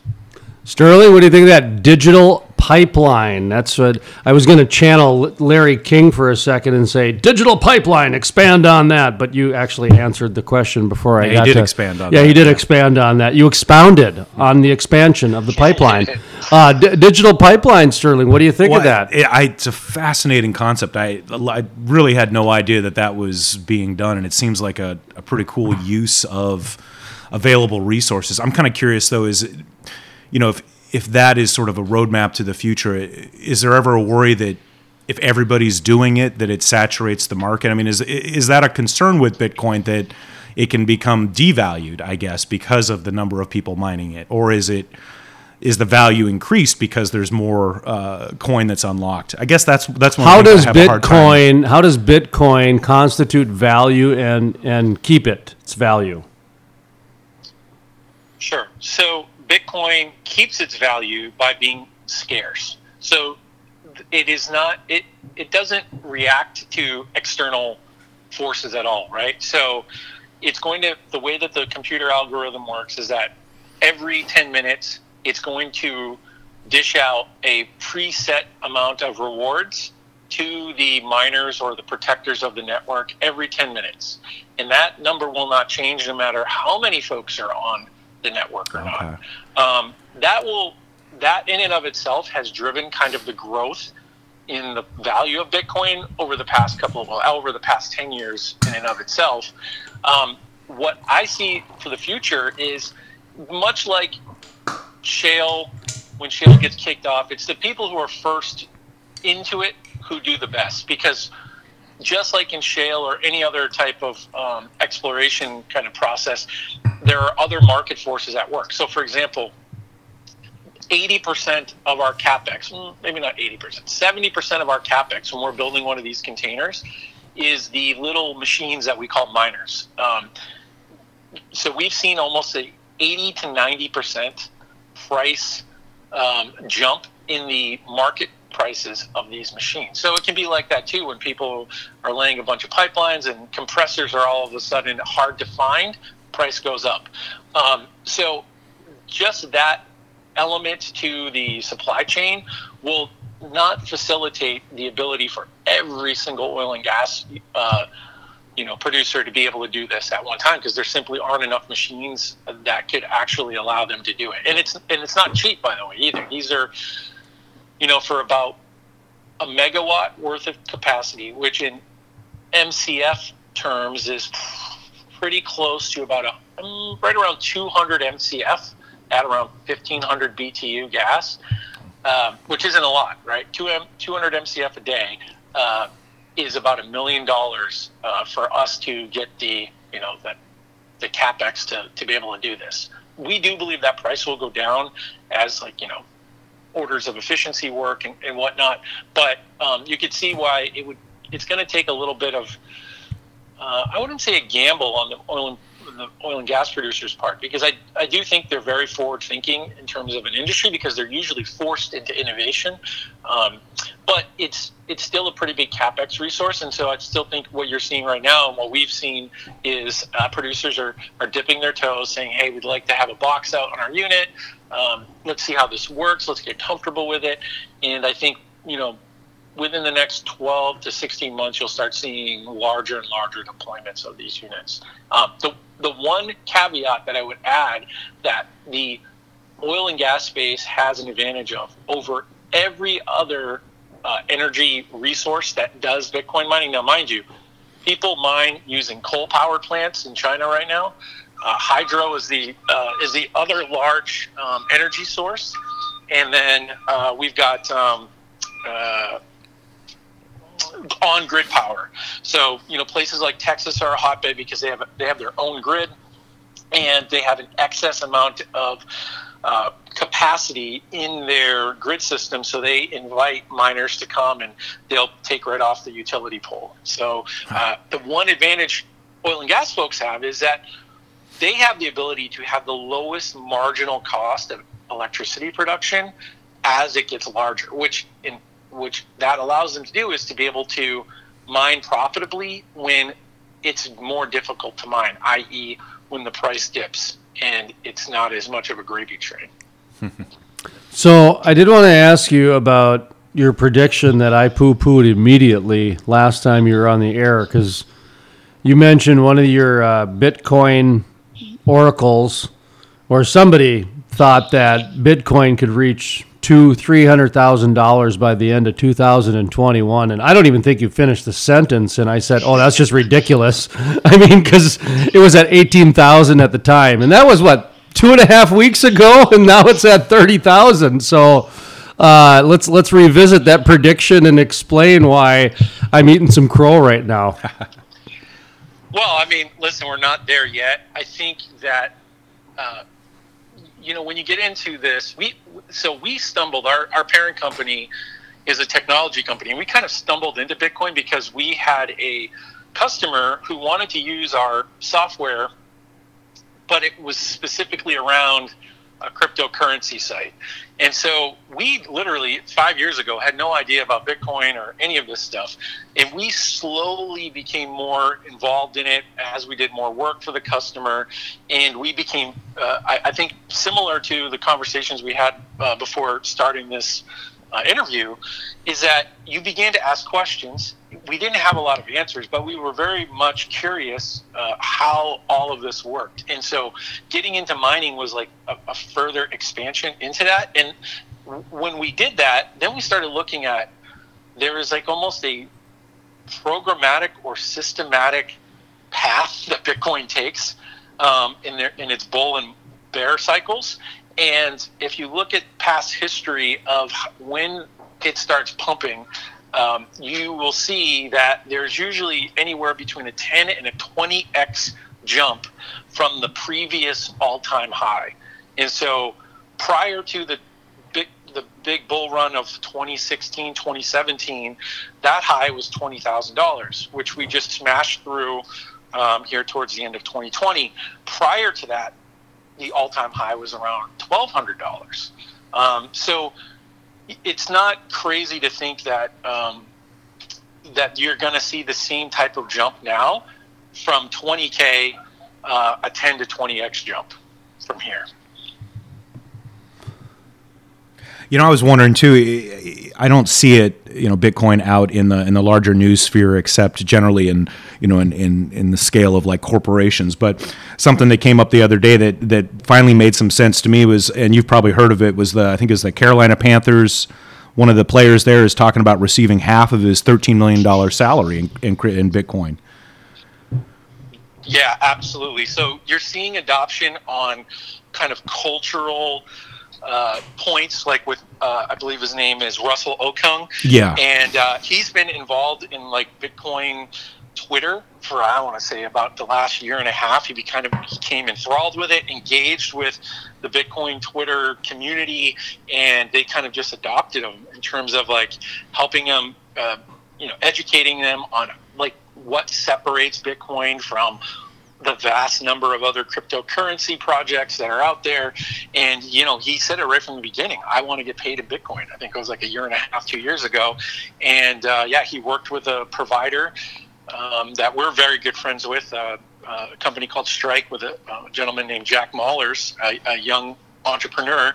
Sterling, what do you think of that digital pipeline? That's what I was going to channel Larry King for a second and say digital pipeline. Expand on that, but you actually answered the question before I Yeah, he got did to expand on Yeah, that, he did yeah. expand on that. You expounded on the expansion of the pipeline. Uh, d- digital pipeline, Sterling. What do you think of that? It, I, it's a fascinating concept. I, I really had no idea that that was being done, and it seems like a, a pretty cool use of available resources. I'm kind of curious, though, is you know if if that is sort of a roadmap to the future, is there ever a worry that if everybody's doing it, that it saturates the market? I mean, is is that a concern with Bitcoin that it can become devalued? I guess because of the number of people mining it, or is it is the value increased because there's more uh, coin that's unlocked? I guess that's that's one How thing I does have a hard Bitcoin? How does Bitcoin constitute value and and keep it its value? Sure. So Bitcoin keeps its value by being scarce. So it is not it it doesn't react to external forces at all, right? So it's going to the way that the computer algorithm works is that every 10 minutes it's going to dish out a preset amount of rewards to the miners or the protectors of the network every 10 minutes. And that number will not change no matter how many folks are on the network or not. Um, that will that in and of itself has driven kind of the growth in the value of Bitcoin over the past couple of well, over the past 10 years in and of itself. Um, what I see for the future is much like Shale, when Shale gets kicked off, it's the people who are first into it who do the best because just like in shale or any other type of um, exploration kind of process, there are other market forces at work. So, for example, 80% of our capex, maybe not 80%, 70% of our capex when we're building one of these containers is the little machines that we call miners. Um, so we've seen almost a 80 to 90% price um, jump in the market prices of these machines. So it can be like that too when people are laying a bunch of pipelines and compressors are all of a sudden hard to find, price goes up. Um, so just that element to the supply chain will not facilitate the ability for every single oil and gas uh, you know producer to be able to do this at one time because there simply aren't enough machines that could actually allow them to do it and it's and it's not cheap by the way either these are you know for about a megawatt worth of capacity which in mcf terms is pretty close to about a um, right around 200 mcf at around 1500 btu gas um, which isn't a lot right 2 M, 200 mcf a day uh, is about a million dollars uh, for us to get the you know that the capex to, to be able to do this. We do believe that price will go down as like you know orders of efficiency work and, and whatnot. But um, you could see why it would. It's going to take a little bit of uh, I wouldn't say a gamble on the oil and the oil and gas producers' part because I, I do think they're very forward thinking in terms of an industry because they're usually forced into innovation. Um, but it's it's still a pretty big capex resource, and so I still think what you're seeing right now and what we've seen is uh, producers are, are dipping their toes, saying, "Hey, we'd like to have a box out on our unit. Um, let's see how this works. Let's get comfortable with it." And I think you know within the next 12 to 16 months, you'll start seeing larger and larger deployments of these units. Um, the, the one caveat that I would add that the oil and gas space has an advantage of over every other uh, energy resource that does Bitcoin mining. Now, mind you, people mine using coal power plants in China right now. Uh, hydro is the uh, is the other large um, energy source, and then uh, we've got um, uh, on grid power. So you know places like Texas are a hotbed because they have they have their own grid, and they have an excess amount of uh, capacity in their grid system. So they invite miners to come and they'll take right off the utility pole. So uh, the one advantage oil and gas folks have is that they have the ability to have the lowest marginal cost of electricity production as it gets larger, which in which that allows them to do is to be able to mine profitably when it's more difficult to mine, i.e., when the price dips and it's not as much of a gravy train. So I did want to ask you about your prediction that I poo pooed immediately last time you were on the air because you mentioned one of your uh, Bitcoin oracles, or somebody thought that Bitcoin could reach two, three hundred thousand dollars by the end of 2021, and I don't even think you finished the sentence. And I said, "Oh, that's just ridiculous." I mean, because it was at eighteen thousand at the time, and that was what two and a half weeks ago, and now it's at thirty thousand. So. Uh, let's let's revisit that prediction and explain why I'm eating some crow right now. Well, I mean, listen, we're not there yet. I think that, uh, you know, when you get into this, we so we stumbled. Our our parent company is a technology company, and we kind of stumbled into Bitcoin because we had a customer who wanted to use our software, but it was specifically around a cryptocurrency site. And so we literally five years ago had no idea about Bitcoin or any of this stuff. And we slowly became more involved in it as we did more work for the customer. And we became, uh, I, I, think, similar to the conversations we had uh, before starting this uh, interview, is that you began to ask questions. We didn't have a lot of answers, but we were very much curious uh, how all of this worked. And so getting into mining was like a, a further expansion into that. And when we did that, then we started looking at there is like almost a programmatic or systematic path that Bitcoin takes um, in their in its bull and bear cycles. And if you look at past history of when it starts pumping, um, you will see that there's usually anywhere between a 10 and a 20x jump from the previous all-time high. And so prior to the big the big bull run of 2016 2017 that high was $20000 which we just smashed through um, here towards the end of 2020 prior to that the all-time high was around $1,200. Um, so it's not crazy to think that um, that you're going to see the same type of jump now from 20k, uh, a 10 to 20x jump from here. You know, I was wondering too. I don't see it, you know, Bitcoin out in the in the larger news sphere, except generally in you know in, in in the scale of like corporations. But something that came up the other day that that finally made some sense to me was, and you've probably heard of it, was the I think it's the Carolina Panthers. One of the players there is talking about receiving half of his thirteen million dollar salary in, in in Bitcoin. Yeah, absolutely. So you're seeing adoption on kind of cultural uh, points, like with uh, I believe his name is Russell Okung. Yeah, and uh, he's been involved in like Bitcoin Twitter for I want to say about the last year and a half. He kind of became enthralled with it, engaged with the Bitcoin Twitter community, and they kind of just adopted him in terms of like helping him, uh, you know, educating them on like what separates Bitcoin from the vast number of other cryptocurrency projects that are out there. And, you know, he said it right from the beginning I want to get paid in Bitcoin. I think it was like a year and a half, two years ago. And uh, yeah, he worked with a provider um, that we're very good friends with, uh, uh, a company called Strike, with a, a gentleman named Jack Mallers, a, a young entrepreneur.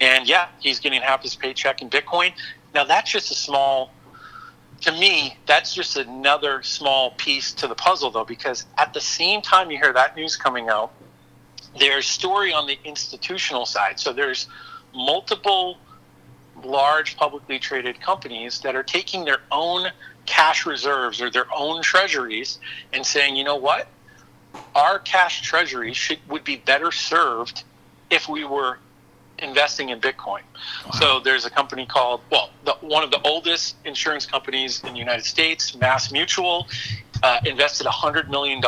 And yeah, he's getting half his paycheck in Bitcoin. Now, that's just a small to me, that's just another small piece to the puzzle, though, because at the same time you hear that news coming out, there's story on the institutional side. So there's multiple large publicly traded companies that are taking their own cash reserves or their own treasuries and saying, you know what, our cash treasuries should would be better served if we were investing in Bitcoin. Wow. So there's a company called, well, the, one of the oldest insurance companies in the United States, Mass Mutual, uh, invested $100 million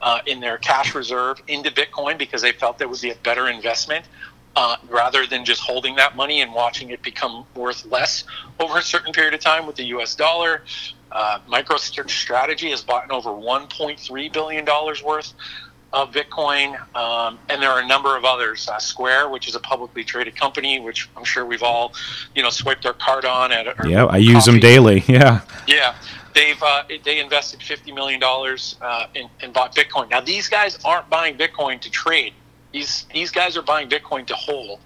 uh, in their cash reserve into Bitcoin because they felt that would be a better investment. Uh, rather than just holding that money and watching it become worth less over a certain period of time with the US dollar. Uh, MicroStrategy has bought over $1.3 billion worth of Bitcoin, um, and there are a number of others. Uh, Square, which is a publicly traded company, which I'm sure we've all, you know, swiped our card on. At yeah, I use them daily. Yeah. Yeah, they've uh, they invested fifty million dollars uh, in, and bought Bitcoin. Now these guys aren't buying Bitcoin to trade. These these guys are buying Bitcoin to hold.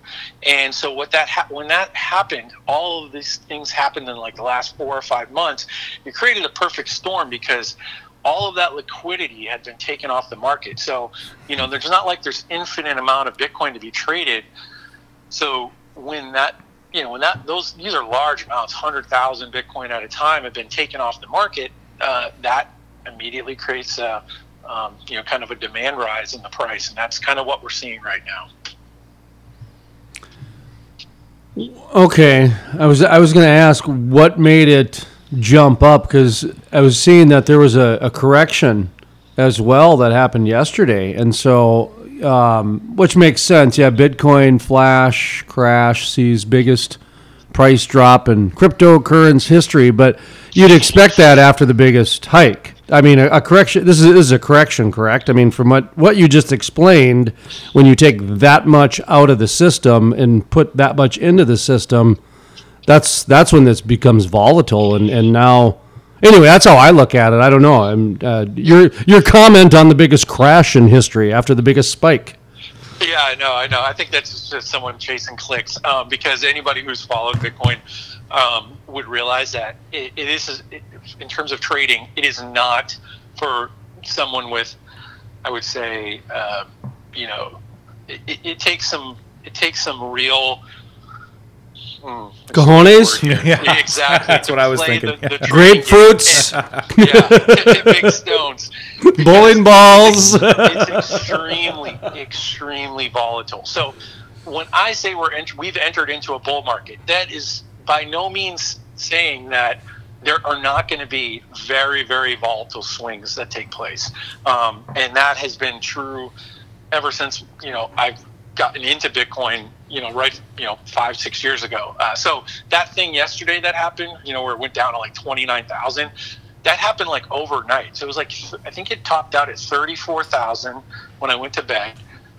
And so what that ha- when that happened, all of these things happened in like the last four or five months. It created a perfect storm because all of that liquidity had been taken off the market. So, you know, there's not like there's infinite amount of Bitcoin to be traded. So when that, you know, when that those these are large amounts, hundred thousand Bitcoin at a time have been taken off the market, uh, that immediately creates a, um, you know, kind of a demand rise in the price, and that's kind of what we're seeing right now. Okay, I was I was going to ask what made it jump up because I was seeing that there was a, a, correction as well that happened yesterday, and so um, which makes sense. Yeah, Bitcoin flash crash sees biggest price drop in cryptocurrency history, but you'd expect that after the biggest hike. I mean, a, a correction. This is, this is, a correction, correct? I mean, from what what you just explained, when you take that much out of the system and put that much into the system that's that's when this becomes volatile and and now anyway that's how i look at it i don't know I'm, uh, your your comment on the biggest crash in history after the biggest spike yeah i know i know. I think that's just someone chasing clicks um, because anybody who's followed bitcoin um, would realize that it, it is it, in terms of trading it is not for someone with i would say uh, you know it, it takes some it takes some real Mm, Cojones? Yeah. exactly. That's what I was thinking. The, the Grapefruits. yeah, big stones. Bowling balls. it's extremely, extremely volatile. So when I say we're ent- we've entered into a bull market, that is by no means saying that there are not going to be very, very volatile swings that take place. Um, and that has been true ever since, you know, I've gotten into Bitcoin, you know, right, you know, five, six years ago. Uh, so that thing yesterday that happened, you know, where it went down to like 29,000, that happened like overnight. So it was like, I think it topped out at 34,000 when I went to bed.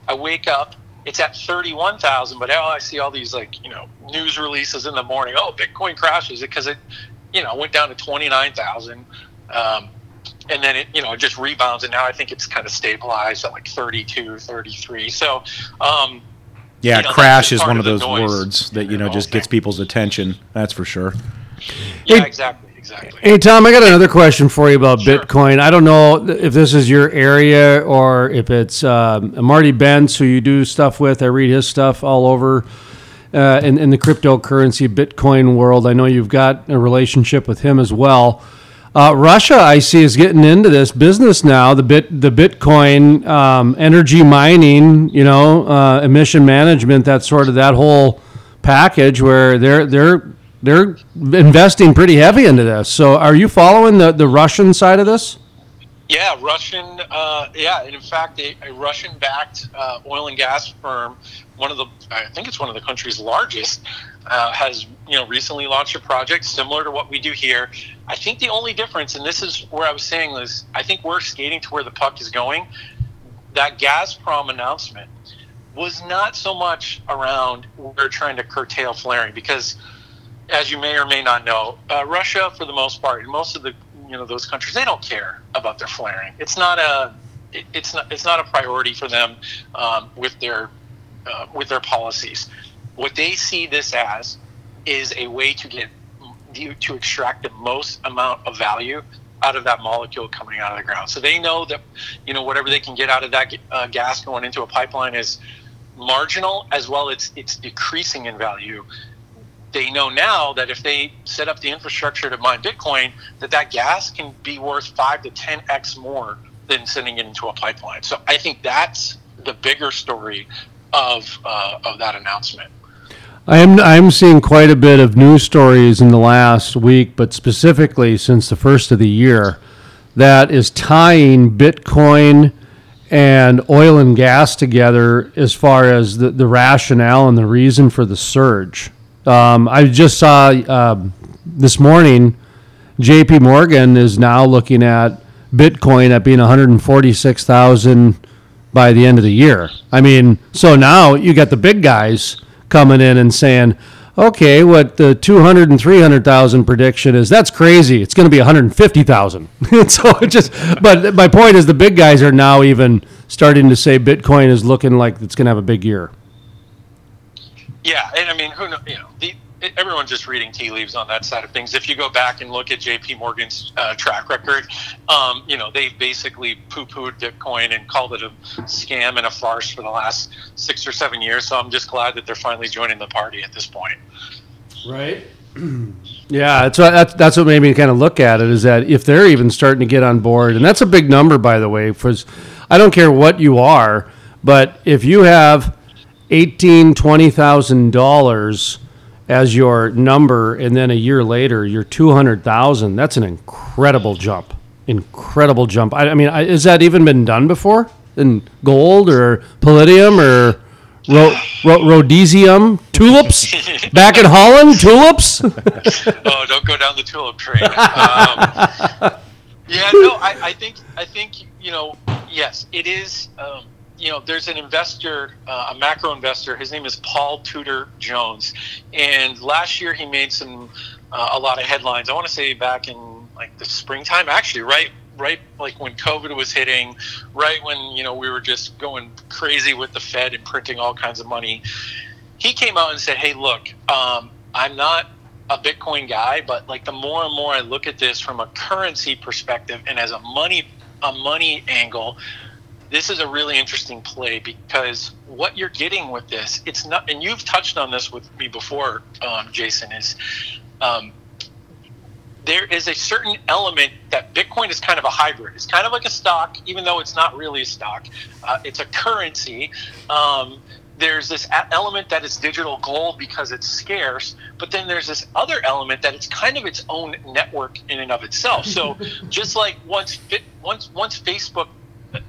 I wake up, it's at 31,000, but now I see all these like, you know, news releases in the morning. Oh, Bitcoin crashes because it, you know, went down to 29,000. Um, and then it you know just rebounds and now i think it's kind of stabilized at like 32 33 so um yeah you know, crash is one of, of those words that you know just gets people's attention that's for sure. Yeah hey, exactly exactly. Hey tom i got another question for you about sure. bitcoin. I don't know if this is your area or if it's um, marty bentz who you do stuff with. I read his stuff all over uh, in, in the cryptocurrency bitcoin world. I know you've got a relationship with him as well uh, Russia, I see, is getting into this business now. The bit, the Bitcoin, um, energy mining, you know, uh, emission management. That sort of that whole package where they're they're they're investing pretty heavy into this. So, are you following the the Russian side of this? Yeah, Russian. Uh, yeah, and in fact, a, a Russian-backed uh, oil and gas firm one of the I think it's one of the country's largest, uh, has you know recently launched a project similar to what we do here. I think the only difference, and this is where I was saying is, I think we're skating to where the puck is going. That Gazprom announcement was not so much around we're trying to curtail flaring because, as you may or may not know, uh, Russia for the most part, and most of the you know those countries, they don't care about their flaring. It's not a it's not it's not a priority for them um, with their uh, with their policies. What they see this as is a way to get to extract the most amount of value out of that molecule coming out of the ground. So they know that you know whatever they can get out of that uh, gas going into a pipeline is marginal as well. It's it's decreasing in value. They know now that if they set up the infrastructure to mine Bitcoin, that that gas can be worth five to ten x more than sending it into a pipeline. So I think that's the bigger story of uh, of that announcement. I'm I'm seeing quite a bit of news stories in the last week, but specifically since the first of the year, that is tying Bitcoin and oil and gas together as far as the, the rationale and the reason for the surge. Um, I just saw uh, this morning, J.P. Morgan is now looking at Bitcoin at being 146,000 by the end of the year. I mean, so now you got the big guys coming in and saying, okay, what the 200 and 300,000 prediction is, that's crazy. It's going to be 150,000. so it just, but my point is the big guys are now even starting to say Bitcoin is looking like it's going to have a big year. Yeah, and I mean, who knows, you know, the, everyone's just reading tea leaves on that side of things. If you go back and look at J.P. Morgan's uh, track record, um, you know they've basically poo-pooed Bitcoin and called it a scam and a farce for the last six or seven years. So I'm just glad that they're finally joining the party at this point. Right. yeah, that's what that's, that's what made me kind of look at it is that if they're even starting to get on board, and that's a big number by the way. because I don't care what you are, but if you have eighteen twenty thousand dollars as your number, and then a year later you're two hundred thousand. That's an incredible jump. Incredible jump. I, I mean, I, has that even been done before in gold or palladium or ro- ro- rhodesium tulips back in Holland? Tulips? oh, don't go down the tulip train. Um, yeah, no, I, I think I think you know, yes, it is. Um, you know, there's an investor, uh, a macro investor. His name is Paul Tudor Jones, and last year he made some uh, a lot of headlines. I want to say back in like the springtime, actually, right, right, like when COVID was hitting, right when you know we were just going crazy with the Fed and printing all kinds of money. He came out and said, "Hey, look, um, I'm not." a Bitcoin guy, but like the more and more I look at this from a currency perspective and as a money a money angle, this is a really interesting play because what you're getting with this, it's not, and you've touched on this with me before, um, Jason, is um, there is a certain element that Bitcoin is kind of a hybrid. It's kind of like a stock, even though it's not really a stock. Uh, it's a currency. Um, there's this element that is digital gold because it's scarce, but then there's this other element that it's kind of its own network in and of itself. So just like once once once Facebook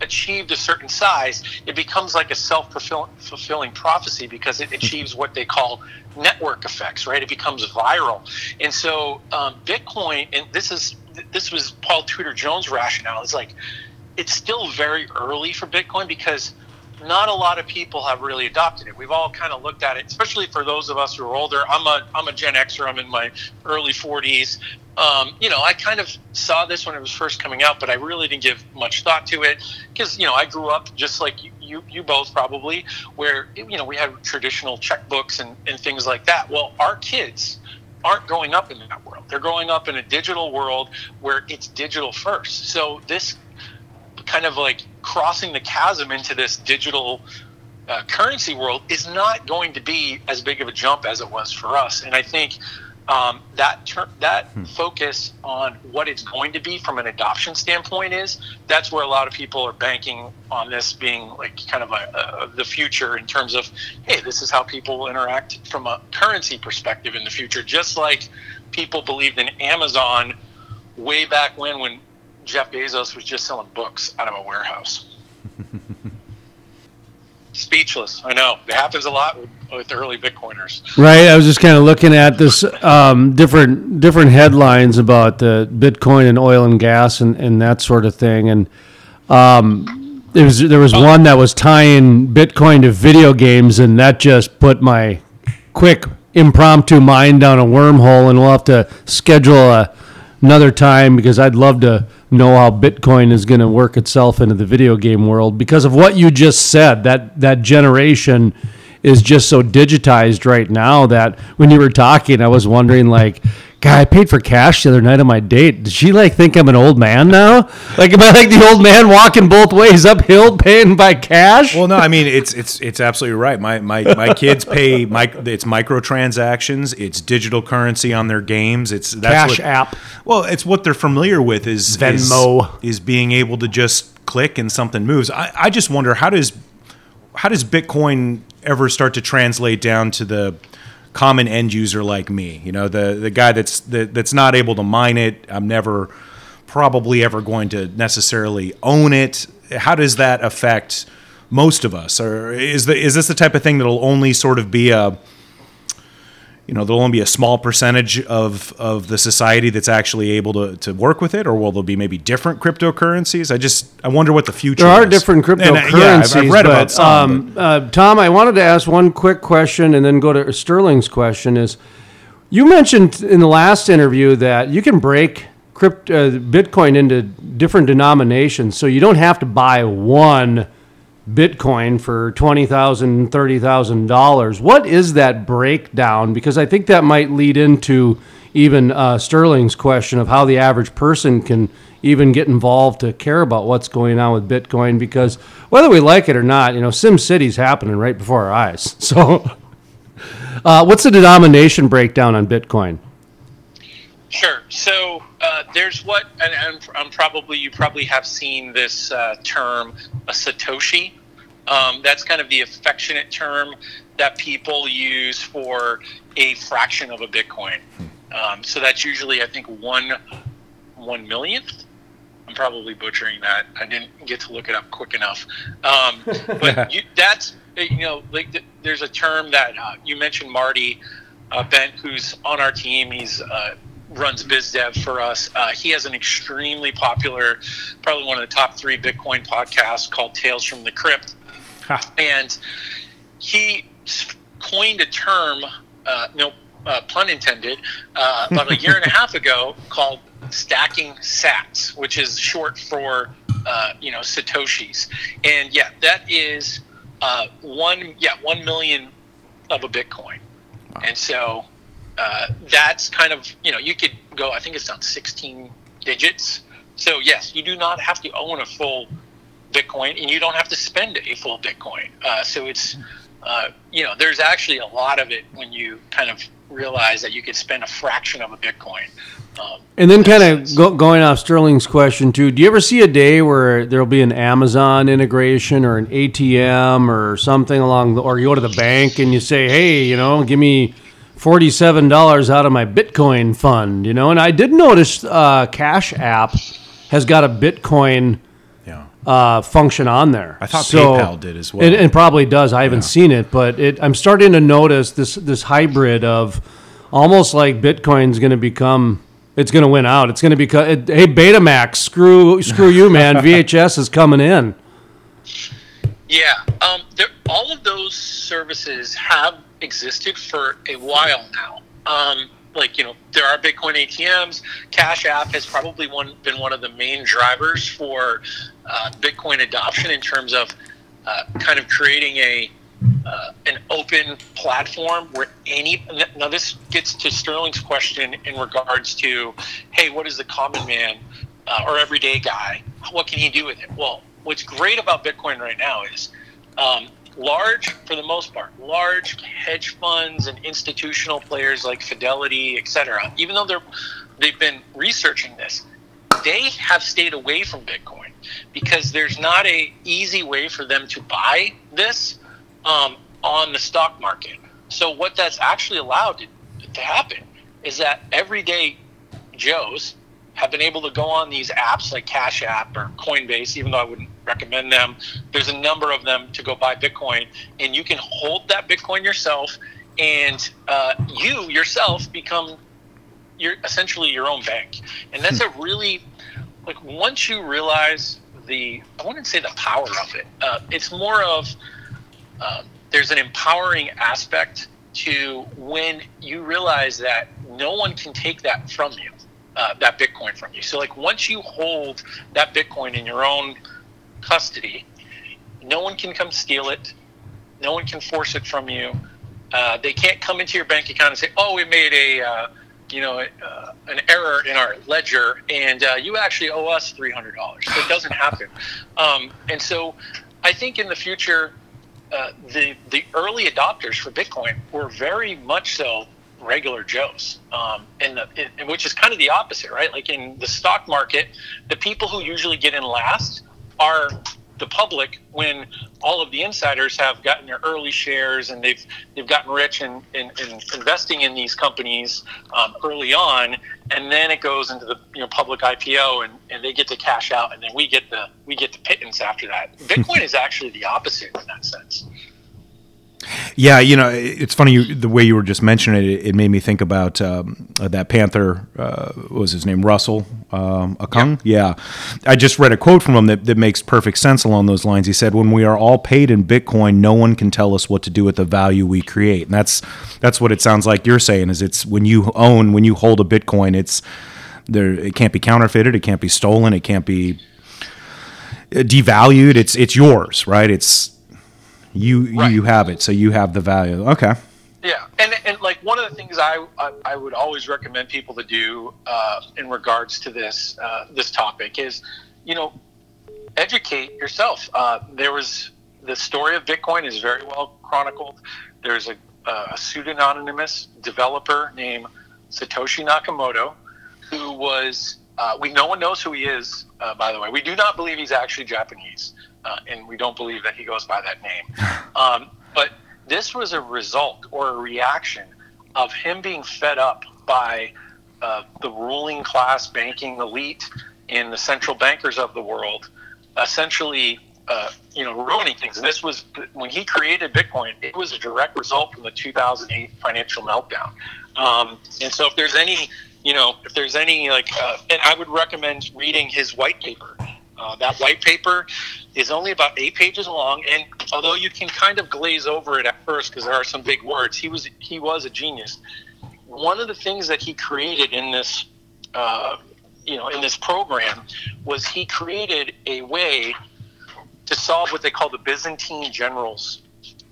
achieved a certain size, it becomes like a self fulfilling prophecy because it achieves what they call network effects, right? It becomes viral. And so um, Bitcoin, and this is this was Paul Tudor Jones' rationale, is like it's still very early for Bitcoin because not a lot of people have really adopted it. We've all kind of looked at it, especially for those of us who are older. I'm a I'm a Gen Xer. I'm in my early 40s. Um, you know, I kind of saw this when it was first coming out, but I really didn't give much thought to it because you know I grew up just like you, you, you both probably, where you know we had traditional checkbooks and, and things like that. Well, our kids aren't growing up in that world. They're growing up in a digital world where it's digital first. So this kind of like crossing the chasm into this digital uh, currency world is not going to be as big of a jump as it was for us. And I think um, that ter- that hmm. focus on what it's going to be from an adoption standpoint is that's where a lot of people are banking on this being like kind of a, a, the future in terms of hey this is how people will interact from a currency perspective in the future just like people believed in amazon way back when when jeff bezos was just selling books out of a warehouse speechless. I know it happens a lot with, with early Bitcoiners. Right. I was just kind of looking at this um, different different headlines about the Bitcoin and oil and gas and, and that sort of thing. And um, there was there was one that was tying Bitcoin to video games, and that just put my quick impromptu mind down a wormhole. And we'll have to schedule a, another time because I'd love to know how Bitcoin is going to work itself into the video game world because of what you just said. That that generation is just so digitized right now that when you were talking, I was wondering like. God, I paid for cash the other night on my date. Did she like think I'm an old man now? Like, am I like the old man walking both ways uphill, paying by cash? Well, no, I mean it's it's it's absolutely right. My my, my kids pay my it's microtransactions, it's digital currency on their games. It's that's Cash what, app. Well, it's what they're familiar with is Venmo. is, is being able to just click and something moves. I, I just wonder how does how does Bitcoin ever start to translate down to the common end user like me? You know, the the guy that's that, that's not able to mine it. I'm never probably ever going to necessarily own it. How does that affect most of us? Or is the is this the type of thing that'll only sort of be a you know, there'll only be a small percentage of, of the society that's actually able to, to work with it, or will there be maybe different cryptocurrencies? I just I wonder what the future. There are is. different And, cryptocurrencies. yeah, I've, I've read but, about some. Um, uh, Tom, I wanted to ask one quick question and then go to Sterling's question. Is you mentioned in the last interview that you can break crypt, uh, Bitcoin into different denominations, so you don't have to buy one Bitcoin for twenty thousand, thirty thousand dollars. What is that breakdown? Because I think that might lead into even uh, Sterling's question of how the average person can even get involved to care about what's going on with Bitcoin. Because whether we like it or not, you know, Sim City's happening right before our eyes. So, uh, what's the denomination breakdown on Bitcoin? Sure. So uh, there's what, and, and I'm probably you probably have seen this uh, term, a satoshi. Um, that's kind of the affectionate term that people use for a fraction of a Bitcoin. Um, so that's usually, I think, one one millionth. I'm probably butchering that. I didn't get to look it up quick enough. Um, but you, that's you know, like th- there's a term that uh, you mentioned, Marty uh, Bent, who's on our team. He's uh, runs BizDev for us. Uh, he has an extremely popular, probably one of the top three Bitcoin podcasts called Tales from the Crypt, and he coined a term. Uh, no uh, pun intended. Uh, about a year and a half ago, called stacking sats, which is short for uh, you know satoshis. And yeah, that is uh, one yeah one million of a Bitcoin. And so uh, that's kind of you know you could go. I think it's on 16 digits. So yes, you do not have to own a full Bitcoin, and you don't have to spend a full Bitcoin. Uh, so it's uh, you know there's actually a lot of it when you kind of realize that you could spend a fraction of a Bitcoin. Um, And then, kind of go, going off Sterling's question too, do you ever see a day where there'll be an Amazon integration or an ATM or something along, the, or you go to the bank and you say, "Hey, you know, give me forty-seven dollars out of my Bitcoin fund," you know? And I did notice uh, Cash App has got a Bitcoin uh, function on there. I thought so PayPal did as well. It, it probably does. I haven't seen it, but it, I'm starting to notice this this hybrid of almost like Bitcoin's going to become. It's going to win out. It's going to become. It, hey, Betamax, screw screw you, man. VHS is coming in. Yeah, um, all of those services have existed for a while now. Um, like you know, there are Bitcoin ATMs. Cash App has probably one been one of the main drivers for uh, Bitcoin adoption in terms of uh, kind of creating a uh, an open platform where any now this gets to Sterling's question in regards to hey, what is the common man uh, or everyday guy? What can he do with it? Well, what's great about Bitcoin right now is um, large, for the most part, large hedge funds and institutional players like Fidelity, et cetera, even though they're they've been researching this, they have stayed away from Bitcoin because there's not a easy way for them to buy this um, on the stock market. So what that's actually allowed to, to happen is that everyday Joes have been able to go on these apps like Cash App or Coinbase, even though I wouldn't recommend them. There's a number of them to go buy Bitcoin, and you can hold that Bitcoin yourself, and uh, you yourself become you're essentially your own bank, and that's a really like once you realize the I wouldn't say the power of it. Uh, it's more of uh, there's an empowering aspect to when you realize that no one can take that from you, uh, that Bitcoin from you. So like once you hold that Bitcoin in your own custody, no one can come steal it. No one can force it from you. Uh, they can't come into your bank account and say, "Oh, we made a." Uh, you know, uh, an error in our ledger, and uh, you actually owe us three hundred dollars. It doesn't happen. Um, and so, I think in the future, uh, the the early adopters for Bitcoin were very much so regular Joes, um, and, the, it, which is kind of the opposite, right? Like in the stock market, the people who usually get in last are the public when all of the insiders have gotten their early shares and they've they've gotten rich in, in, in investing in these companies um, early on. And then it goes into the you know public IPO and, and they get to cash out and then we get the we get the pittance after that. Bitcoin is actually the opposite in that sense yeah, you know, it's funny you, the way you were just mentioning it. It made me think about um, uh, that Panther. Uh, what was his name? Russell um, Okung. Yeah. yeah, I just read a quote from him that, that makes perfect sense along those lines. He said, "When we are all paid in Bitcoin, no one can tell us what to do with the value we create." And that's that's what it sounds like you're saying. Is it's when you own, when you hold a Bitcoin, it's there. It can't be counterfeited. It can't be stolen. It can't be uh, devalued. It's it's yours, right? It's you right. you have it, so you have the value. Okay. Yeah, and and like one of the things I I, I would always recommend people to do uh, in regards to this uh, this topic is, you know, educate yourself. Uh, there was the story of Bitcoin is very well chronicled. There's a, a pseudonymous developer named Satoshi Nakamoto, who was uh, we no one knows who he is. Uh, by the way, we do not believe he's actually Japanese uh, and we don't believe that he goes by that name. Um, but this was a result or a reaction of him being fed up by uh, the ruling class banking elite and the central bankers of the world, essentially, uh, you know, ruining things. And this was when he created Bitcoin. It was a direct result from the 2008 financial meltdown. Um, and so, if there's any, you know, if there's any like, uh, and I would recommend reading his white paper uh, that white paper is only about eight pages long, and although you can kind of glaze over it at first because there are some big words, he was he was a genius. One of the things that he created in this, uh, you know, in this program, was he created a way to solve what they call the Byzantine generals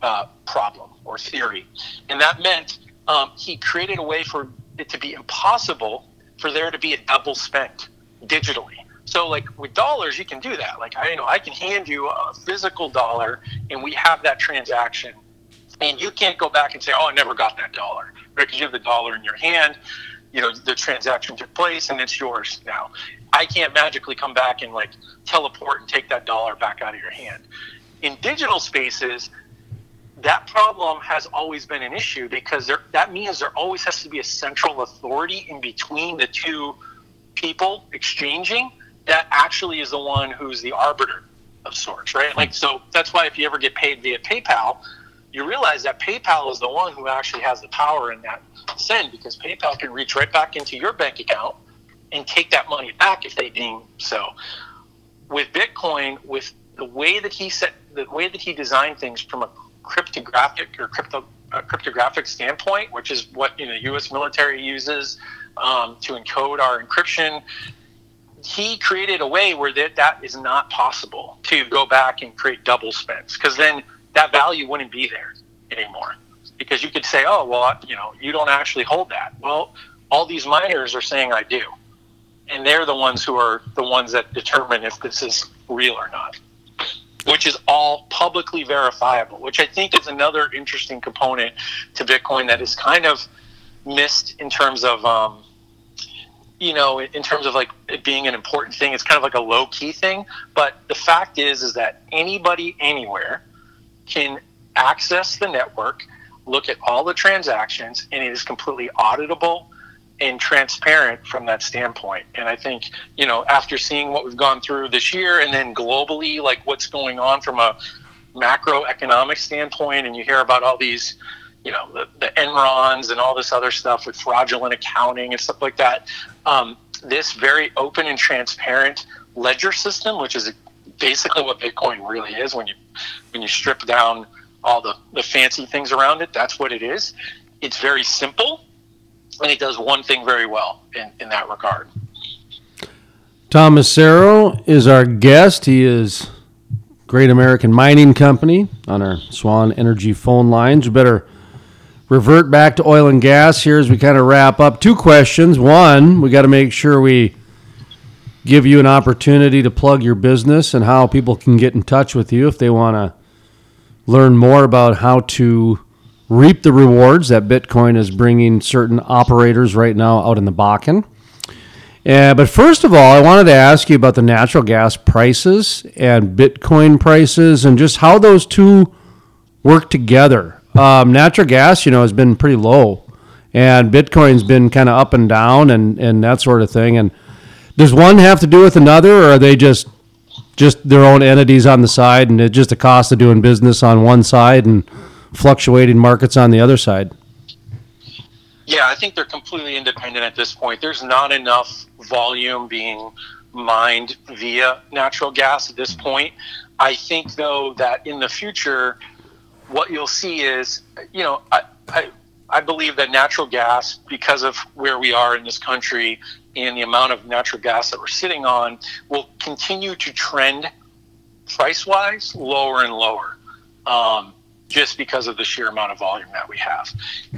uh, problem or theory, and that meant um, he created a way for it to be impossible for there to be a double spent digitally. So like with dollars, you can do that. Like I you know I can hand you a physical dollar, and we have that transaction, and you can't go back and say, oh, I never got that dollar, because you have the dollar in your hand. You know the transaction took place, and it's yours now. I can't magically come back and like teleport and take that dollar back out of your hand. In digital spaces, that problem has always been an issue because there, that means there always has to be a central authority in between the two people exchanging that actually is the one who's the arbiter of sorts, right? Like, so that's why if you ever get paid via PayPal, you realize that PayPal is the one who actually has the power in that send because PayPal can reach right back into your bank account and take that money back if they deem so. With Bitcoin, with the way that he set, the way that he designed things from a cryptographic or crypto cryptographic standpoint, which is what you know the U.S. military uses um, to encode our encryption he created a way where that, that is not possible to go back and create double spends because then that value wouldn't be there anymore. Because you could say oh well you know you don't actually hold that. Well all these miners are saying i do. And they're the ones who are the ones that determine if this is real or not which is all publicly verifiable which i think is another interesting component to bitcoin that is kind of missed in terms of um, you know, in terms of like it being an important thing, it's kind of like a low key thing. But the fact is, is that anybody anywhere can access the network, look at all the transactions, and it is completely auditable and transparent from that standpoint. And I think, you know, after seeing what we've gone through this year and then globally, like what's going on from a macroeconomic standpoint, and you hear about all these, you know, the, the Enrons and all this other stuff with fraudulent accounting and stuff like that. Um, this very open and transparent ledger system, which is basically what Bitcoin really is when you when you strip down all the, the fancy things around it, that's what it is. It's very simple and it does one thing very well in, in that regard. Tom Massaro is our guest. He is Great American Mining Company on our Swan Energy phone lines. We better revert back to oil and gas here as we kind of wrap up. Two questions. One, we got to make sure we give you an opportunity to plug your business and how people can get in touch with you if they want to learn more about how to reap the rewards that Bitcoin is bringing certain operators right now out in the Bakken. Uh, but first of all, I wanted to ask you about the natural gas prices and Bitcoin prices and just how those two work together. Um, natural gas, you know, has been pretty low, and Bitcoin's been kind of up and down and, and that sort of thing. And does one have to do with another, or are they just just their own entities on the side, and it's just the cost of doing business on one side and fluctuating markets on the other side? Yeah, I think they're completely independent at this point. There's not enough volume being mined via natural gas at this point. I think, though, that in the future, what you'll see is, you know, I, I, I believe that natural gas, because of where we are in this country and the amount of natural gas that we're sitting on, will continue to trend price wise lower and lower. Um, just because of the sheer amount of volume that we have.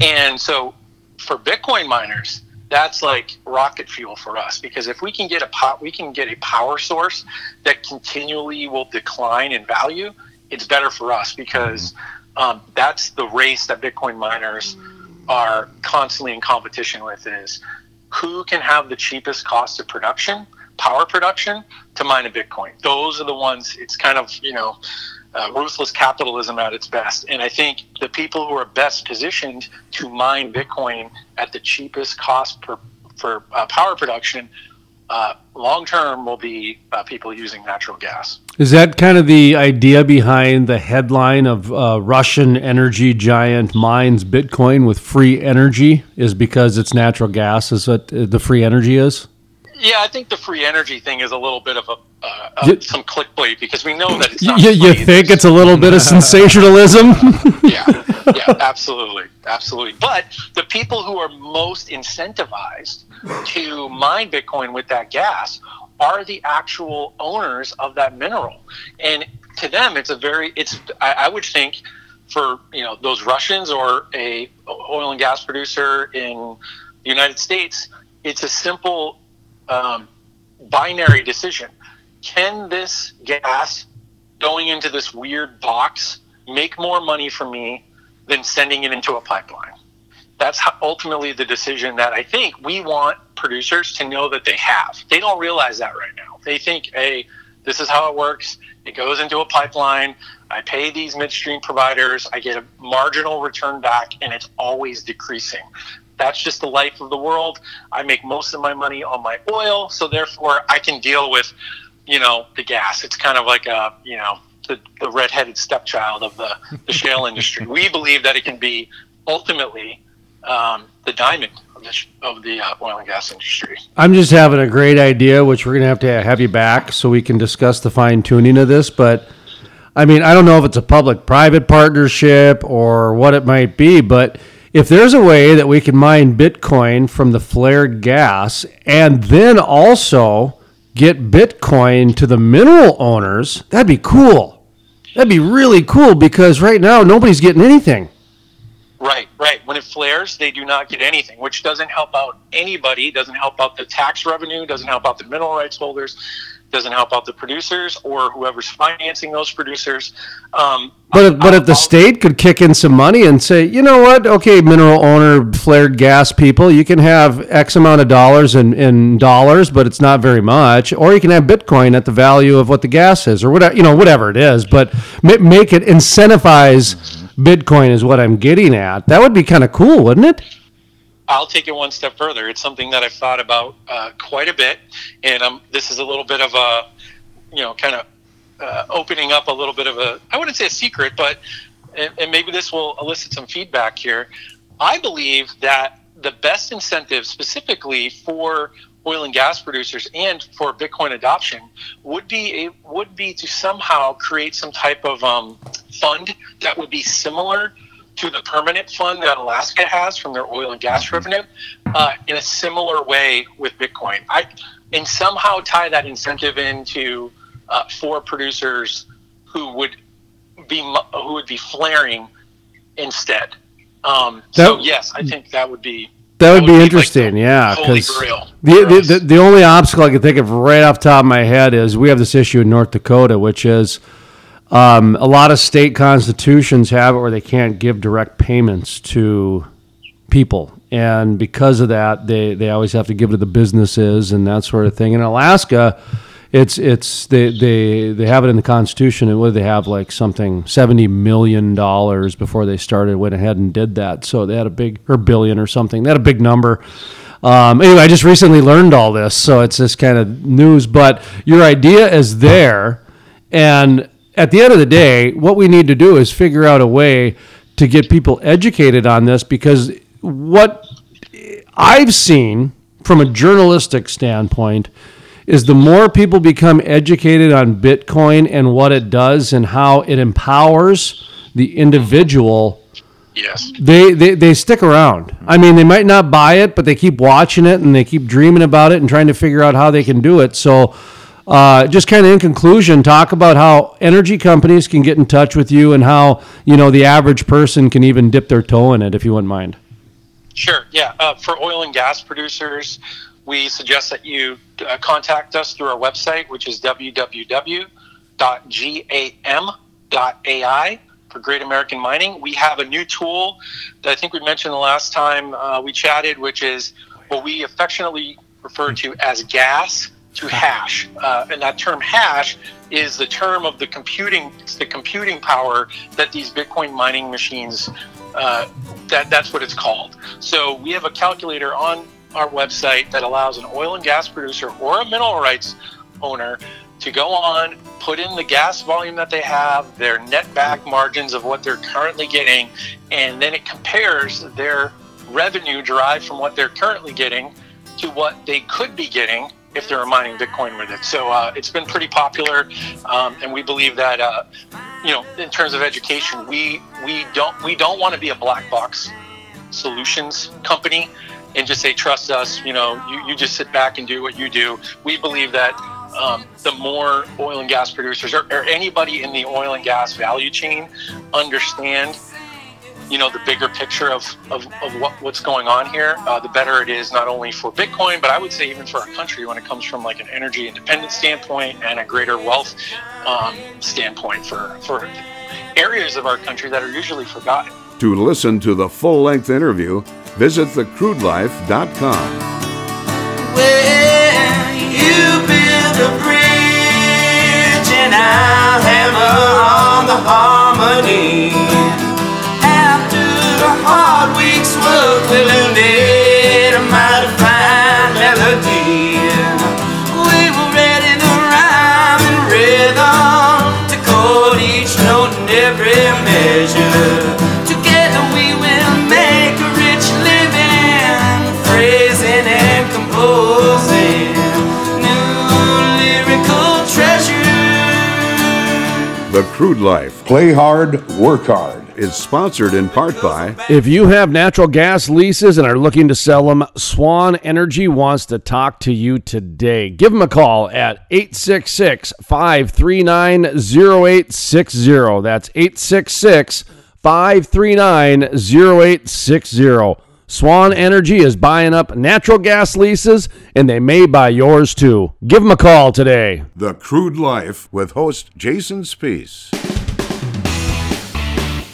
And so for Bitcoin miners, that's like rocket fuel for us because if we can get a pot, we can get a power source that continually will decline in value. It's better for us because um, that's the race that Bitcoin miners are constantly in competition with. Is who can have the cheapest cost of production, power production, to mine a Bitcoin. Those are the ones. It's kind of you know uh, ruthless capitalism at its best. And I think the people who are best positioned to mine Bitcoin at the cheapest cost per, for uh, power production uh, long term will be uh, people using natural gas. Is that kind of the idea behind the headline of uh, Russian energy giant mines Bitcoin with free energy? Is because it's natural gas? Is what the free energy is? Yeah, I think the free energy thing is a little bit of a uh, uh, You- some clickbait because we know that it's not. You, you think it's a little bit of sensationalism? yeah, yeah, absolutely, absolutely. But the people who are most incentivized to mine Bitcoin with that gas are the actual owners of that mineral, and to them, it's a very, it's. I, I would think for you know those Russians or a oil and gas producer in the United States, it's a simple um, binary decision. Can this gas going into this weird box make more money for me than sending it into a pipeline? That's ultimately the decision that I think we want producers to know that they have. They don't realize that right now. They think, hey, this is how it works. It goes into a pipeline. I pay these midstream providers. I get a marginal return back, and it's always decreasing. That's just the life of the world. I make most of my money on my oil, so therefore I can deal with, you know, the gas. It's kind of like a, you know, the, the redheaded stepchild of the, the shale industry. We believe that it can be ultimately um, the diamond of the, of the uh, oil and gas industry. I'm just having a great idea, which we're going to have to have you back so we can discuss the fine tuning of this. But I mean, I don't know if it's a public private partnership or what it might be, but if there's a way that we can mine Bitcoin from the flared gas and then also get Bitcoin to the mineral owners, that'd be cool. That'd be really cool because right now nobody's getting anything. Right, right. When it flares, they do not get anything, which doesn't help out anybody. Doesn't help out the tax revenue. Doesn't help out the mineral rights holders. Doesn't help out the producers or whoever's financing those producers. Um, But if, but if the state could kick in some money and say, you know what, okay, mineral owner, flared gas people, you can have X amount of dollars in, in dollars, but it's not very much, or you can have Bitcoin at the value of what the gas is, or whatever, you know, whatever it is, but make it incentivize Bitcoin is what I'm getting at. That would be kind of cool, wouldn't it? I'll take it one step further. It's something that I've thought about uh, quite a bit, and um, this is a little bit of a, you know, kind of uh, opening up a little bit of a, I wouldn't say a secret, but, and, and maybe this will elicit some feedback here. I believe that the best incentive specifically for oil and gas producers and for Bitcoin adoption would be a, would be to somehow create some type of um, fund that would be similar to the permanent fund that Alaska has from their oil and gas revenue uh, in a similar way with Bitcoin. I and somehow tie that incentive into uh, for producers who would be who would be flaring instead. Um, so yes, I think that would be That would be like interesting, yeah. holy Because the, the the only obstacle I can think of right off the top of my head is we have this issue in North Dakota, which is um, a lot of state constitutions have it where they can't give direct payments to people, and because of that, they they always have to give it to the businesses and that sort of thing. In Alaska. It's it's they, they they have it in the Constitution, and what they have like something seventy million dollars before they started went ahead and did that. So they had a big or billion or something. They had a big number. Um, anyway, I just recently learned all this, so it's this kind of news. But your idea is there, and at the end of the day, what we need to do is figure out a way to get people educated on this because what I've seen from a journalistic standpoint is the more people become educated on Bitcoin and what it does and how it empowers the individual Yes. they, they they stick around. I mean, they might not buy it, but they keep watching it and they keep dreaming about it and trying to figure out how they can do it. So, uh, just kind of in conclusion, talk about how energy companies can get in touch with you and how you know the average person can even dip their toe in it, if you wouldn't mind. Sure. Yeah. Uh, for oil and gas producers, we suggest that you uh, contact us through our website, which is www.gam.ai for Great American Mining. We have a new tool that I think we mentioned the last time uh, we chatted, which is what we affectionately refer to as gas to hash. Uh, and that term hash is the term of the computing, the computing power that these Bitcoin mining machines uh, that that's what it's called. So we have a calculator on our website that allows an oil and gas producer or a mineral rights owner to go on, put in the gas volume that they have, their net back margins of what they're currently getting, and then it compares their revenue derived from what they're currently getting to what they could be getting if they were mining Bitcoin with it. So uh, it's been pretty popular, um, and we believe that uh, you know, in terms of education, we we don't we don't want to be a black box solutions company and just say trust us. You know, you, you just sit back and do what you do. We believe that um, the more oil and gas producers or, or anybody in the oil and gas value chain understand you know the bigger picture of, of, of what, what's going on here uh, the better it is not only for bitcoin but i would say even for our country when it comes from like an energy independence standpoint and a greater wealth um, standpoint for, for areas of our country that are usually forgotten To listen to the full length interview, visit thecrudelife.com. Well, you build a bridge and I'll hammer on the harmony. A mighty melody. We rhyme and rhythm to chord each note and every measure. Together we will make a rich living, phrasing and composing. The Crude Life. Play hard, work hard. Is sponsored in part by If you have natural gas leases and are looking to sell them, Swan Energy wants to talk to you today. Give them a call at 866 539 0860. That's 866 539 0860. Swan Energy is buying up natural gas leases and they may buy yours too. Give them a call today. The Crude Life with host Jason Spiess.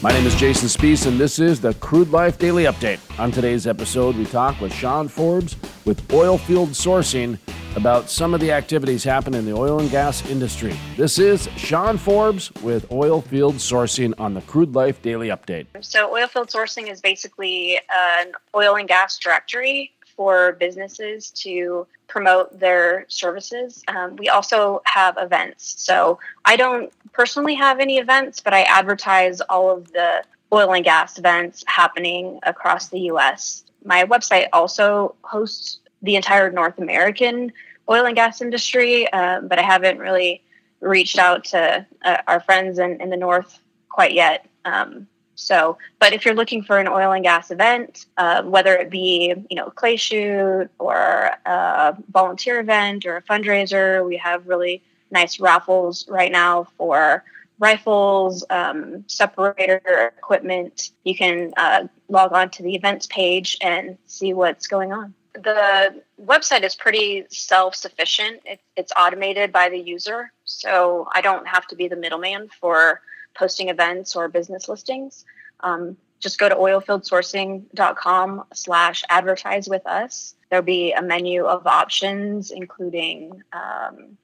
My name is Jason Spiess, and this is the Crude Life Daily Update. On today's episode, we talk with Sean Forbes with Oilfield Sourcing about some of the activities happening in the oil and gas industry. This is Sean Forbes with Oilfield Sourcing on the Crude Life Daily Update. So, oilfield sourcing is basically an oil and gas directory for businesses to promote their services. Um, we also have events. So, I don't personally have any events, but I advertise all of the oil and gas events happening across the US. My website also hosts the entire North American oil and gas industry, um, but I haven't really reached out to uh, our friends in, in the North quite yet. Um, so, but if you're looking for an oil and gas event, uh, whether it be you know a clay shoot or a volunteer event or a fundraiser, we have really nice raffles right now for rifles, um, separator equipment. You can uh, log on to the events page and see what's going on. The website is pretty self sufficient, it, it's automated by the user. So I don't have to be the middleman for posting events or business listings. Um, just go to oilfieldsourcing.com slash advertise with us. There'll be a menu of options, including um,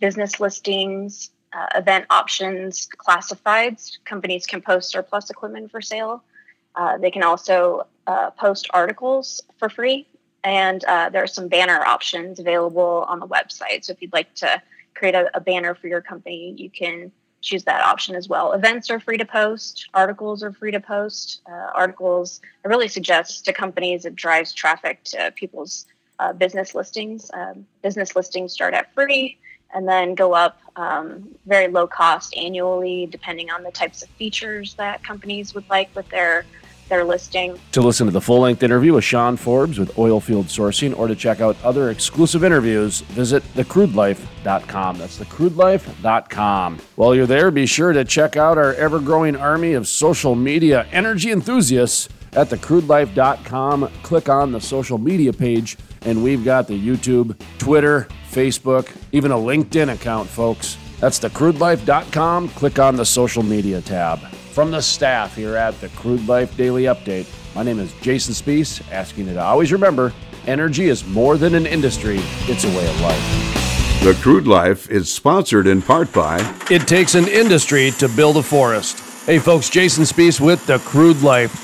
business listings, uh, event options, classifieds. Companies can post surplus equipment for sale. Uh, they can also uh, post articles for free. And uh, there are some banner options available on the website. So if you'd like to create a, a banner for your company, you can choose that option as well. Events are free to post, articles are free to post. Uh, articles, I really suggest to companies it drives traffic to people's uh, business listings. Um, business listings start at free and then go up um, very low cost annually, depending on the types of features that companies would like with their their listing. To listen to the full length interview with Sean Forbes with Oilfield Sourcing or to check out other exclusive interviews, visit thecrudelife.com. That's thecrudelife.com. While you're there, be sure to check out our ever growing army of social media energy enthusiasts at thecrudelife.com. Click on the social media page, and we've got the YouTube, Twitter, Facebook, even a LinkedIn account, folks. That's thecrudelife.com. Click on the social media tab. From the staff here at the Crude Life Daily Update, my name is Jason Spiess, asking you to always remember energy is more than an industry, it's a way of life. The Crude Life is sponsored in part by It takes an industry to build a forest. Hey folks, Jason Spiess with The Crude Life.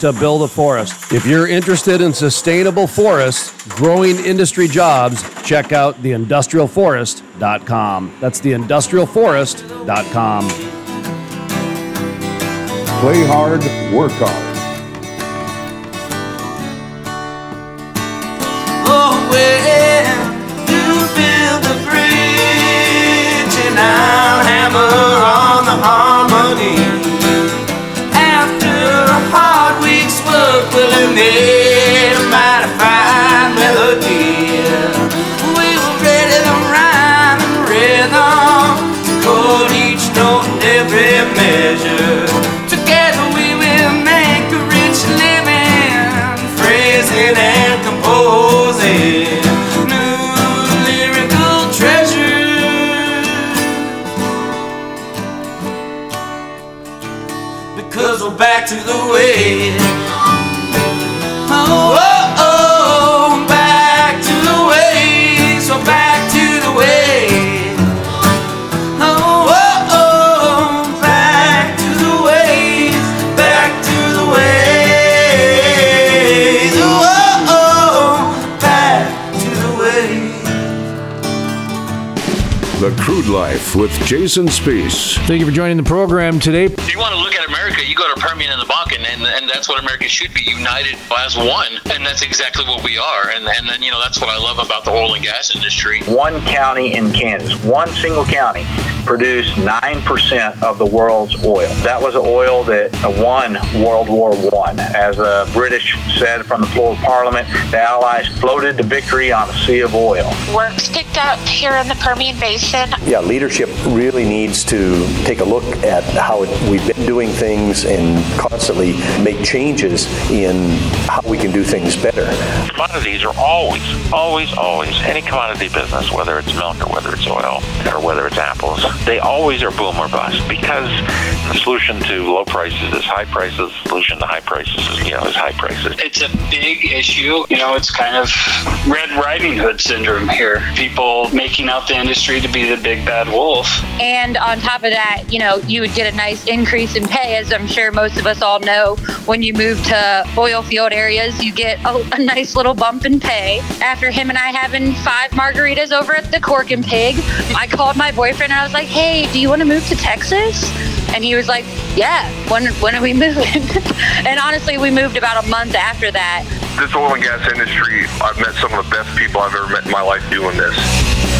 to build a forest. If you're interested in sustainable forests, growing industry jobs, check out theindustrialforest.com. That's theindustrialforest.com. Play Hard, Work Hard. Oh, well, you build the bridge and I'll hammer on the harmony. Fine melody. We were ready to rhyme and rhythm, each note every measure. Together we will make a rich living, phrasing and composing new lyrical treasures. Because we're back to the way. Life with Jason Spiess. Thank you for joining the program today. If you want to look at America, you go to Permian and the Bakken, and, and that's what America should be united as one. And that's exactly what we are. And, and then, you know, that's what I love about the oil and gas industry. One county in Kansas, one single county, produced 9% of the world's oil. That was oil that won World War One. As the British said from the floor of Parliament, the Allies floated to victory on a sea of oil. Work's picked up here in the Permian Basin. Yeah, leadership really needs to take a look at how we've been doing things and constantly make changes in how we can do things better. Commodities are always, always, always, any commodity business, whether it's milk or whether it's oil or whether it's apples, they always are boom or bust because the solution to low prices is high prices, the solution to high prices is, you know, is high prices. It's a big issue. You know, it's kind of Red Riding Hood syndrome here. People making out the industry to be the big bad wolf. And on top of that, you know, you would get a nice increase in pay, as I'm sure most of us all know. When you move to oil field areas, you get a, a nice little bump in pay. After him and I having five margaritas over at the Cork and Pig, I called my boyfriend and I was like, hey, do you want to move to Texas? And he was like, yeah, when, when are we moving? and honestly, we moved about a month after that. This oil and gas industry, I've met some of the best people I've ever met in my life doing this.